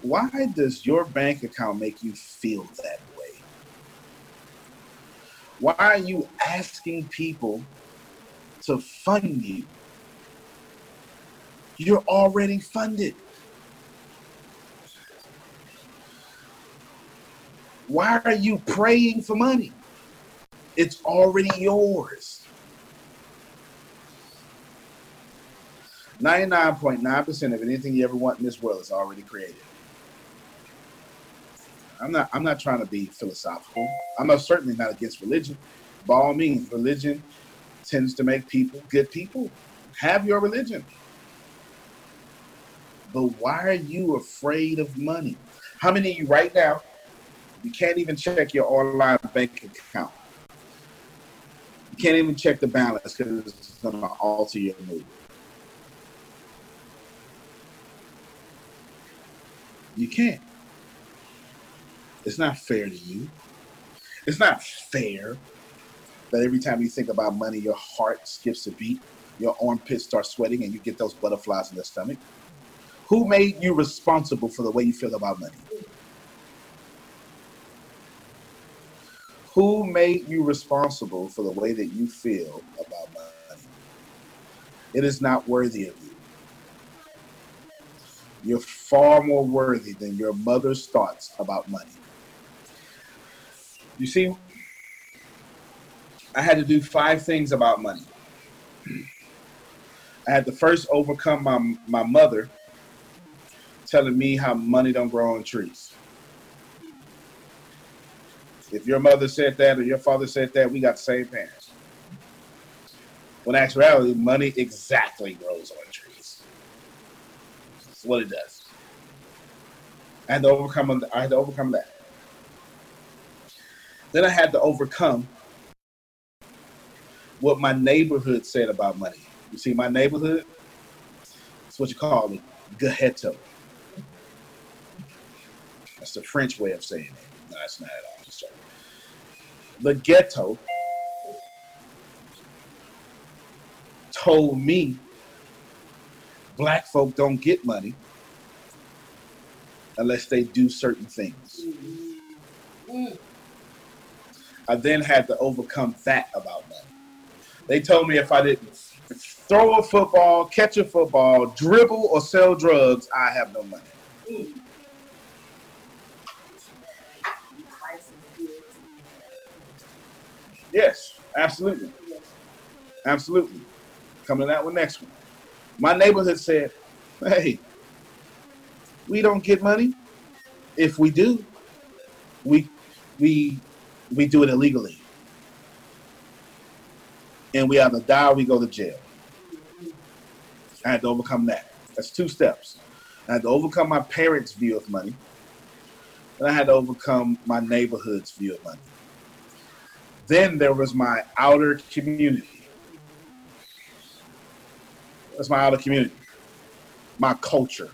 [SPEAKER 6] Why does your bank account make you feel that way? Why are you asking people to fund you? You're already funded. Why are you praying for money? It's already yours. 99.9% of anything you ever want in this world is already created. I'm not I'm not trying to be philosophical. I'm not, certainly not against religion. By all means, religion tends to make people good people. Have your religion. But why are you afraid of money? How many of you right now you can't even check your online bank account. You can't even check the balance because it's going to alter your mood. You can't. It's not fair to you. It's not fair that every time you think about money, your heart skips a beat, your armpits start sweating, and you get those butterflies in the stomach. Who made you responsible for the way you feel about money? Who made you responsible for the way that you feel about money? It is not worthy of you. You're far more worthy than your mother's thoughts about money. You see, I had to do five things about money. I had to first overcome my, my mother telling me how money don't grow on trees. If your mother said that or your father said that, we got the same parents. When actuality, money exactly grows on trees. What it does. I had to overcome. I had to overcome that. Then I had to overcome what my neighborhood said about money. You see, my neighborhood, it's what you call it, ghetto. That's the French way of saying it. No, that's not at all the ghetto told me black folk don't get money unless they do certain things. I then had to overcome that about money. They told me if I didn't throw a football, catch a football, dribble, or sell drugs, I have no money. Yes, absolutely. Absolutely. Coming to that one next one. My neighborhood said, hey, we don't get money. If we do, we we we do it illegally. And we either die or we go to jail. I had to overcome that. That's two steps. I had to overcome my parents' view of money. And I had to overcome my neighborhood's view of money. Then there was my outer community. That's my outer community, my culture.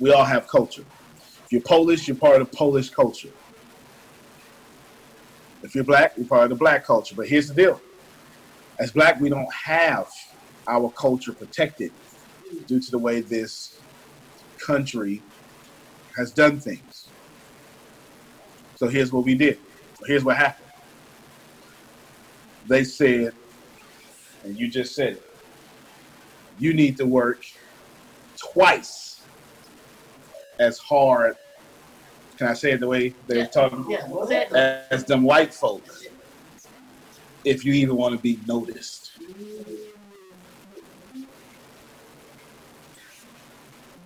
[SPEAKER 6] We all have culture. If you're Polish, you're part of Polish culture. If you're black, you're part of the black culture. But here's the deal as black, we don't have our culture protected due to the way this country has done things. So here's what we did. Here's what happened. They said, and you just said it, you need to work twice as hard. Can I say it the way they're talking? Yeah. As them white folks, if you even want to be noticed.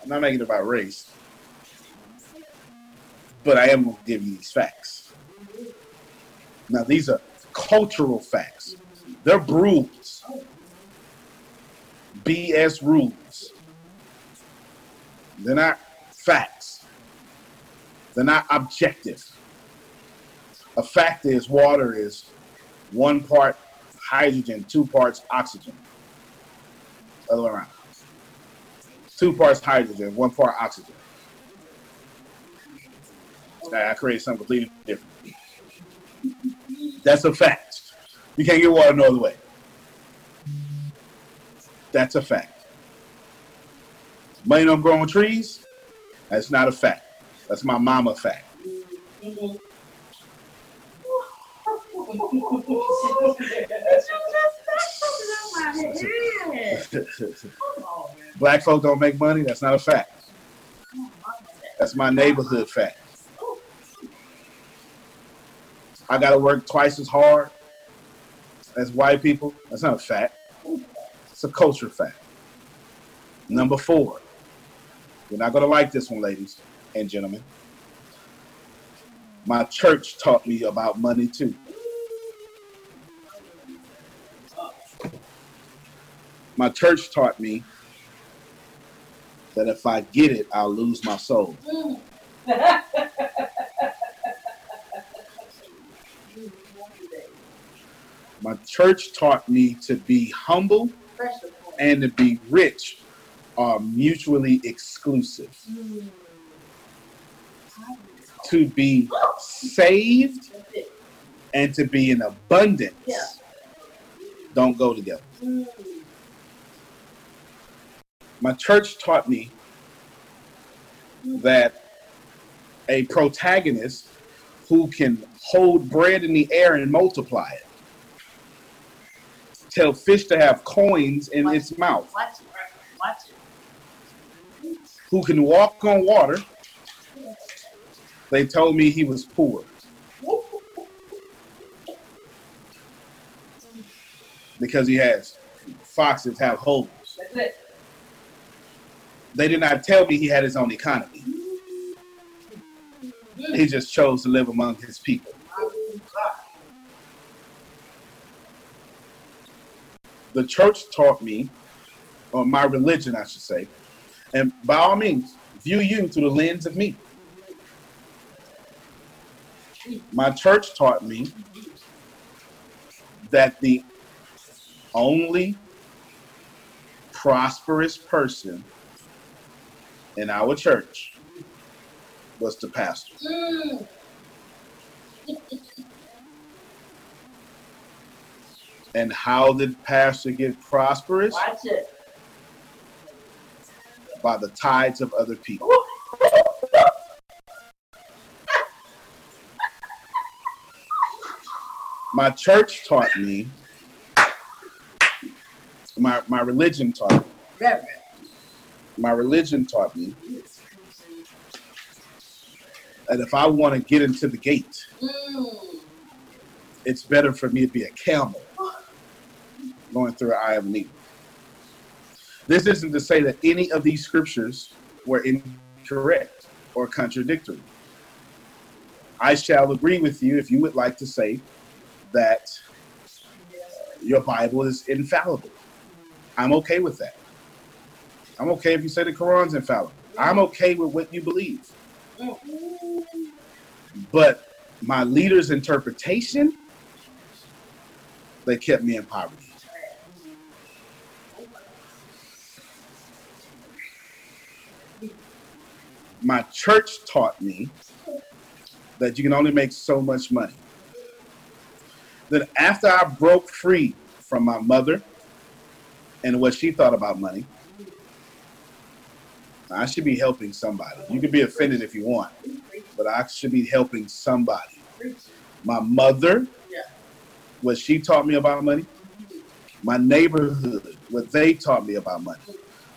[SPEAKER 6] I'm not making it about race but I am going to give you these facts. Now, these are cultural facts. They're rules. BS rules. They're not facts. They're not objective. A fact is water is one part hydrogen, two parts oxygen. Other around. two parts hydrogen, one part oxygen. I created something completely different. That's a fact. You can't get water no other way. That's a fact. Money don't grow on trees. That's not a fact. That's my mama fact. Black folk don't make money. That's not a fact. That's my neighborhood fact. I got to work twice as hard as white people. That's not a fact. It's a culture fact. Number four. You're not going to like this one, ladies and gentlemen. My church taught me about money too. My church taught me that if I get it, I'll lose my soul. My church taught me to be humble and to be rich are mutually exclusive. To be saved and to be in abundance don't go together. My church taught me that a protagonist who can hold bread in the air and multiply it, tell fish to have coins in its mouth.
[SPEAKER 10] Watch it.
[SPEAKER 6] who can walk on water, they told me he was poor. Because he has foxes have holes. They did not tell me he had his own economy. He just chose to live among his people. The church taught me, or my religion, I should say, and by all means, view you through the lens of me. My church taught me that the only prosperous person in our church was the pastor.
[SPEAKER 10] Mm.
[SPEAKER 6] And how did pastor get prosperous?
[SPEAKER 10] Watch it.
[SPEAKER 6] By the tides of other people. My church taught me, my, my religion taught me,
[SPEAKER 10] Reverend.
[SPEAKER 6] my religion taught me that if I want to get into the gate,
[SPEAKER 10] Mm.
[SPEAKER 6] it's better for me to be a camel going through an eye of a needle. This isn't to say that any of these scriptures were incorrect or contradictory. I shall agree with you if you would like to say that your Bible is infallible. I'm okay with that. I'm okay if you say the Quran's infallible. I'm okay with what you believe. But my leader's interpretation, they kept me in poverty. My church taught me that you can only make so much money. That after I broke free from my mother and what she thought about money, I should be helping somebody. You can be offended if you want, but I should be helping somebody. My mother, what she taught me about money, my neighborhood, what they taught me about money,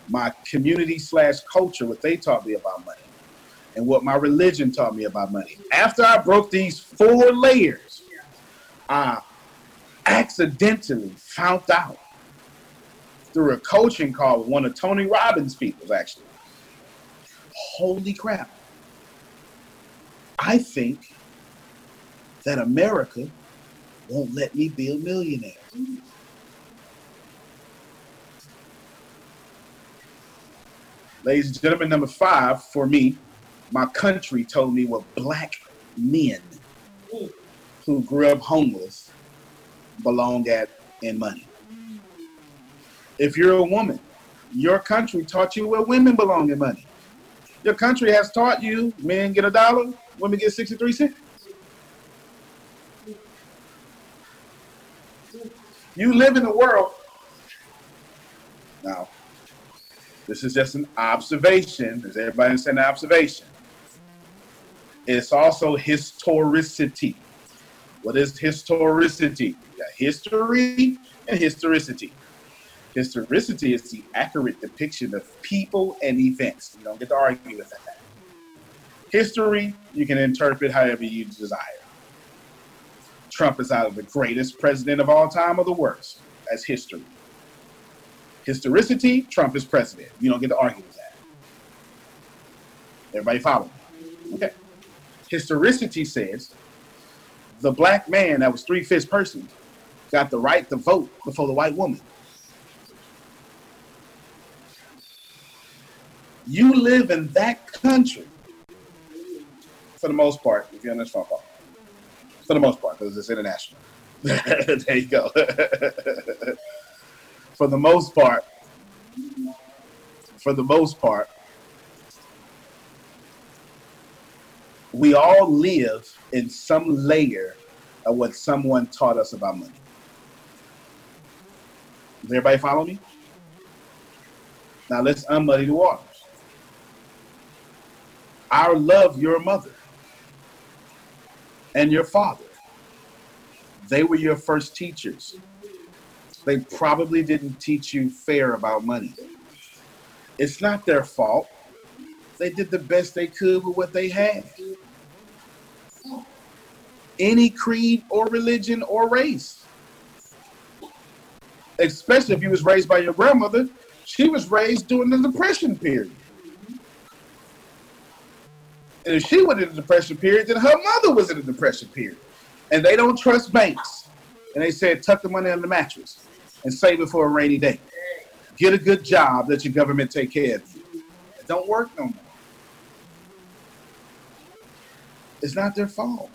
[SPEAKER 6] my community slash culture, what they taught me about money, and what my religion taught me about money. After I broke these four layers, I accidentally found out through a coaching call with one of Tony Robbins' people, actually. Holy crap. I think that America won't let me be a millionaire. Ladies and gentlemen, number five for me, my country told me what black men who grew up homeless belong at in money. If you're a woman Your country taught you where women belong in money. Your country has taught you men get a dollar, women get 63 cents. You live in a world. Now, this is just an observation. Does everybody understand the observation? It's also historicity. What is historicity? History and historicity. Historicity is the accurate depiction of people and events. You don't get to argue with that. History, you can interpret however you desire. Trump is either the greatest president of all time or the worst. That's history. Historicity, Trump is president. You don't get to argue with that. Everybody follow me? Okay. Historicity says the black man that was three fifths person got the right to vote before the white woman. You live in that country for the most part, if this phone call. For the most part, because it's international. there you go. for the most part, for the most part, we all live in some layer of what someone taught us about money. Does everybody follow me? Now let's unmuddy the waters. I love your mother and your father. They were your first teachers. They probably didn't teach you fair about money. It's not their fault. They did the best they could with what they had. Any creed or religion or race. Especially if you was raised by your grandmother, she was raised during the depression period. And if she was in the depression period, then her mother was in the depression period. And they don't trust banks. And they said, tuck the money in the mattress and save it for a rainy day. Get a good job, let your government take care of you. It don't work no more. It's not their fault.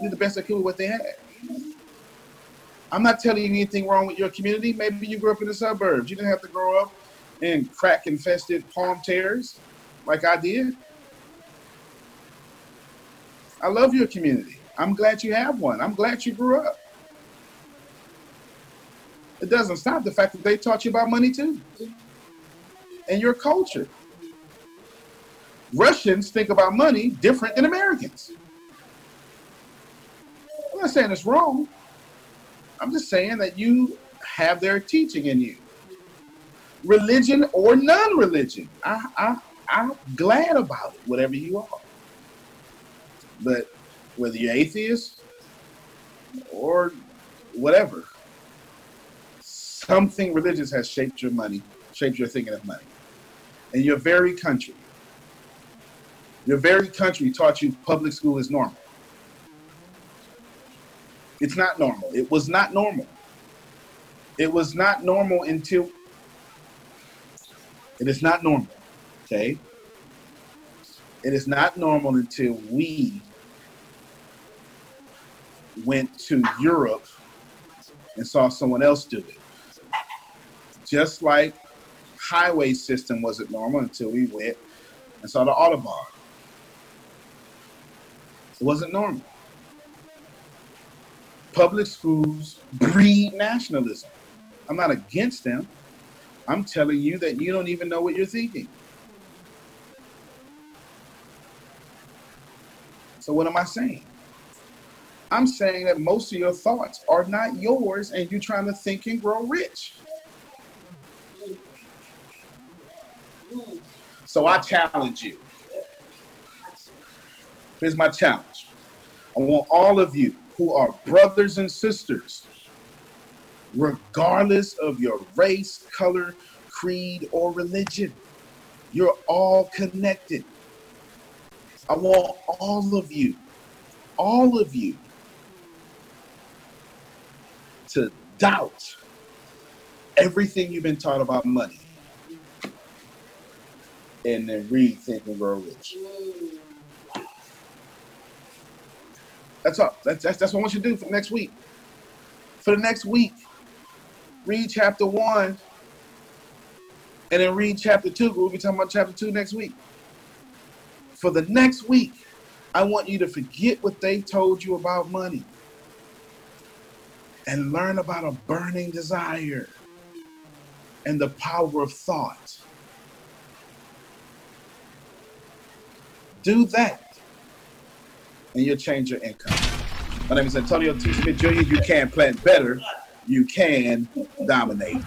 [SPEAKER 6] Did the best they could with what they had. I'm not telling you anything wrong with your community. Maybe you grew up in the suburbs. You didn't have to grow up in crack infested palm terrace like I did. I love your community. I'm glad you have one. I'm glad you grew up. It doesn't stop the fact that they taught you about money too and your culture. Russians think about money different than Americans. Not saying it's wrong. I'm just saying that you have their teaching in you. Religion or non-religion. I, I, I'm glad about it, whatever you are. But whether you're atheist or whatever, something religious has shaped your money, shaped your thinking of money. And your very country, your very country taught you public school is normal. It's not normal. It was not normal. It was not normal until it is not normal. Okay? It is not normal until we went to Europe and saw someone else do it. Just like highway system wasn't normal until we went and saw the Autobahn. It wasn't normal. Public schools breed nationalism. I'm not against them. I'm telling you that you don't even know what you're thinking. So, what am I saying? I'm saying that most of your thoughts are not yours and you're trying to think and grow rich. So, I challenge you. Here's my challenge I want all of you who are brothers and sisters, regardless of your race, color, creed, or religion, you're all connected. I want all of you, all of you, to doubt everything you've been taught about money and then read Think and Grow Rich. That's all. That's, that's, that's what I want you to do for next week. For the next week, read chapter one and then read chapter two. We'll be talking about chapter two next week. For the next week, I want you to forget what they told you about money and learn about a burning desire and the power of thought. Do that, and you'll change your income. My name is Antonio T. Smith Jr. You can plan better, you can dominate.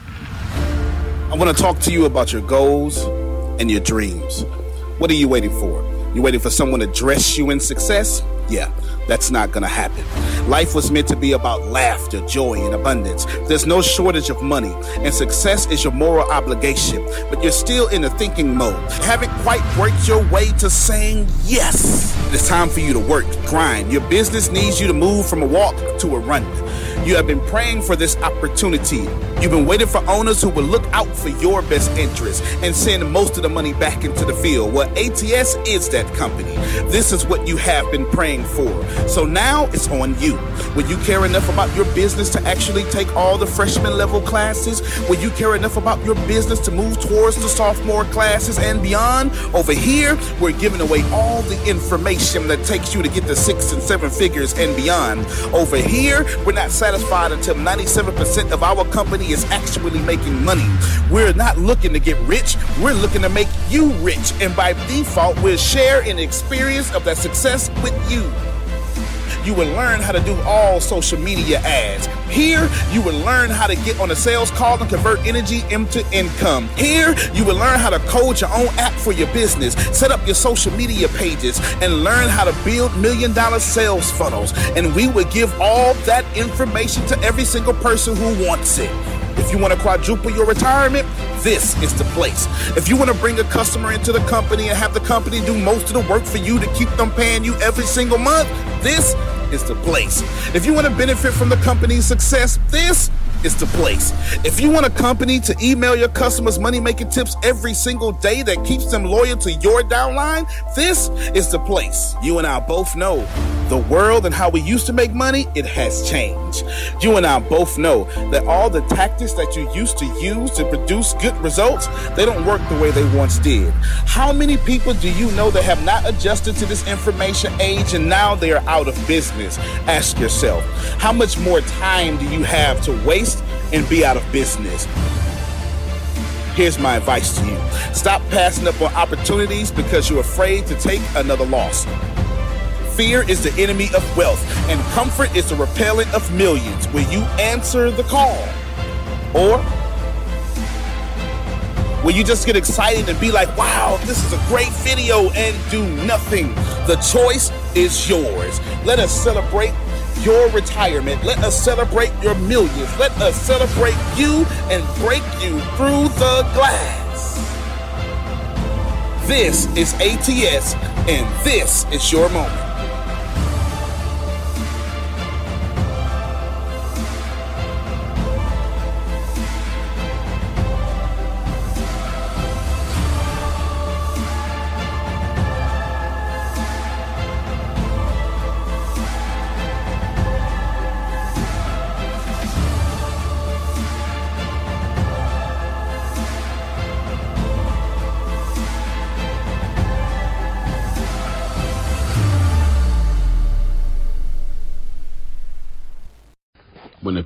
[SPEAKER 6] I want to talk to you about your goals and your dreams. What are you waiting for? You waiting for someone to dress you in success? Yeah, that's not gonna happen. Life was meant to be about laughter, joy, and abundance. There's no shortage of money, and success is your moral obligation, but you're still in the thinking mode. Haven't quite worked your way to saying yes. It's time for you to work, grind. Your business needs you to move from a walk to a run. You have been praying for this opportunity. You've been waiting for owners who will look out for your best interest and send most of the money back into the field. Well, ATS is that company. This is what you have been praying for. So now it's on you. Will you care enough about your business to actually take all the freshman level classes? Will you care enough about your business to move towards the sophomore classes and beyond? Over here, we're giving away all the information that takes you to get the six and seven figures and beyond. Over here, we're not satisfied until 97% of our company is actually making money. We're not looking to get rich, we're looking to make you rich. And by default, we'll share an experience of that success with you. You will learn how to do all social media ads. Here, you will learn how to get on a sales call and convert energy into income. Here, you will learn how to code your own app for your business, set up your social media pages, and learn how to build million dollar sales funnels. And we will give all that information to every single person who wants it. If you want to quadruple your retirement, this is the place. If you want to bring a customer into the company and have the company do most of the work for you to keep them paying you every single month, this is the place. If you want to benefit from the company's success, this is the place. If you want a company to email your customers money making tips every single day that keeps them loyal to your downline, this is the place. You and I both know the world and how we used to make money, it has changed. You and I both know that all the tactics that you used to use to produce good results, they don't work the way they once did. How many people do you know that have not adjusted to this information age and now they are out of business? Ask yourself, how much more time do you have to waste and be out of business? Here's my advice to you stop passing up on opportunities because you're afraid to take another loss. Fear is the enemy of wealth, and comfort is the repellent of millions. Will you answer the call? Or will you just get excited and be like, wow, this is a great video and do nothing? The choice is yours. Let us celebrate your retirement. Let us celebrate your millions. Let us celebrate you and break you through the glass. This is ATS, and this is your moment.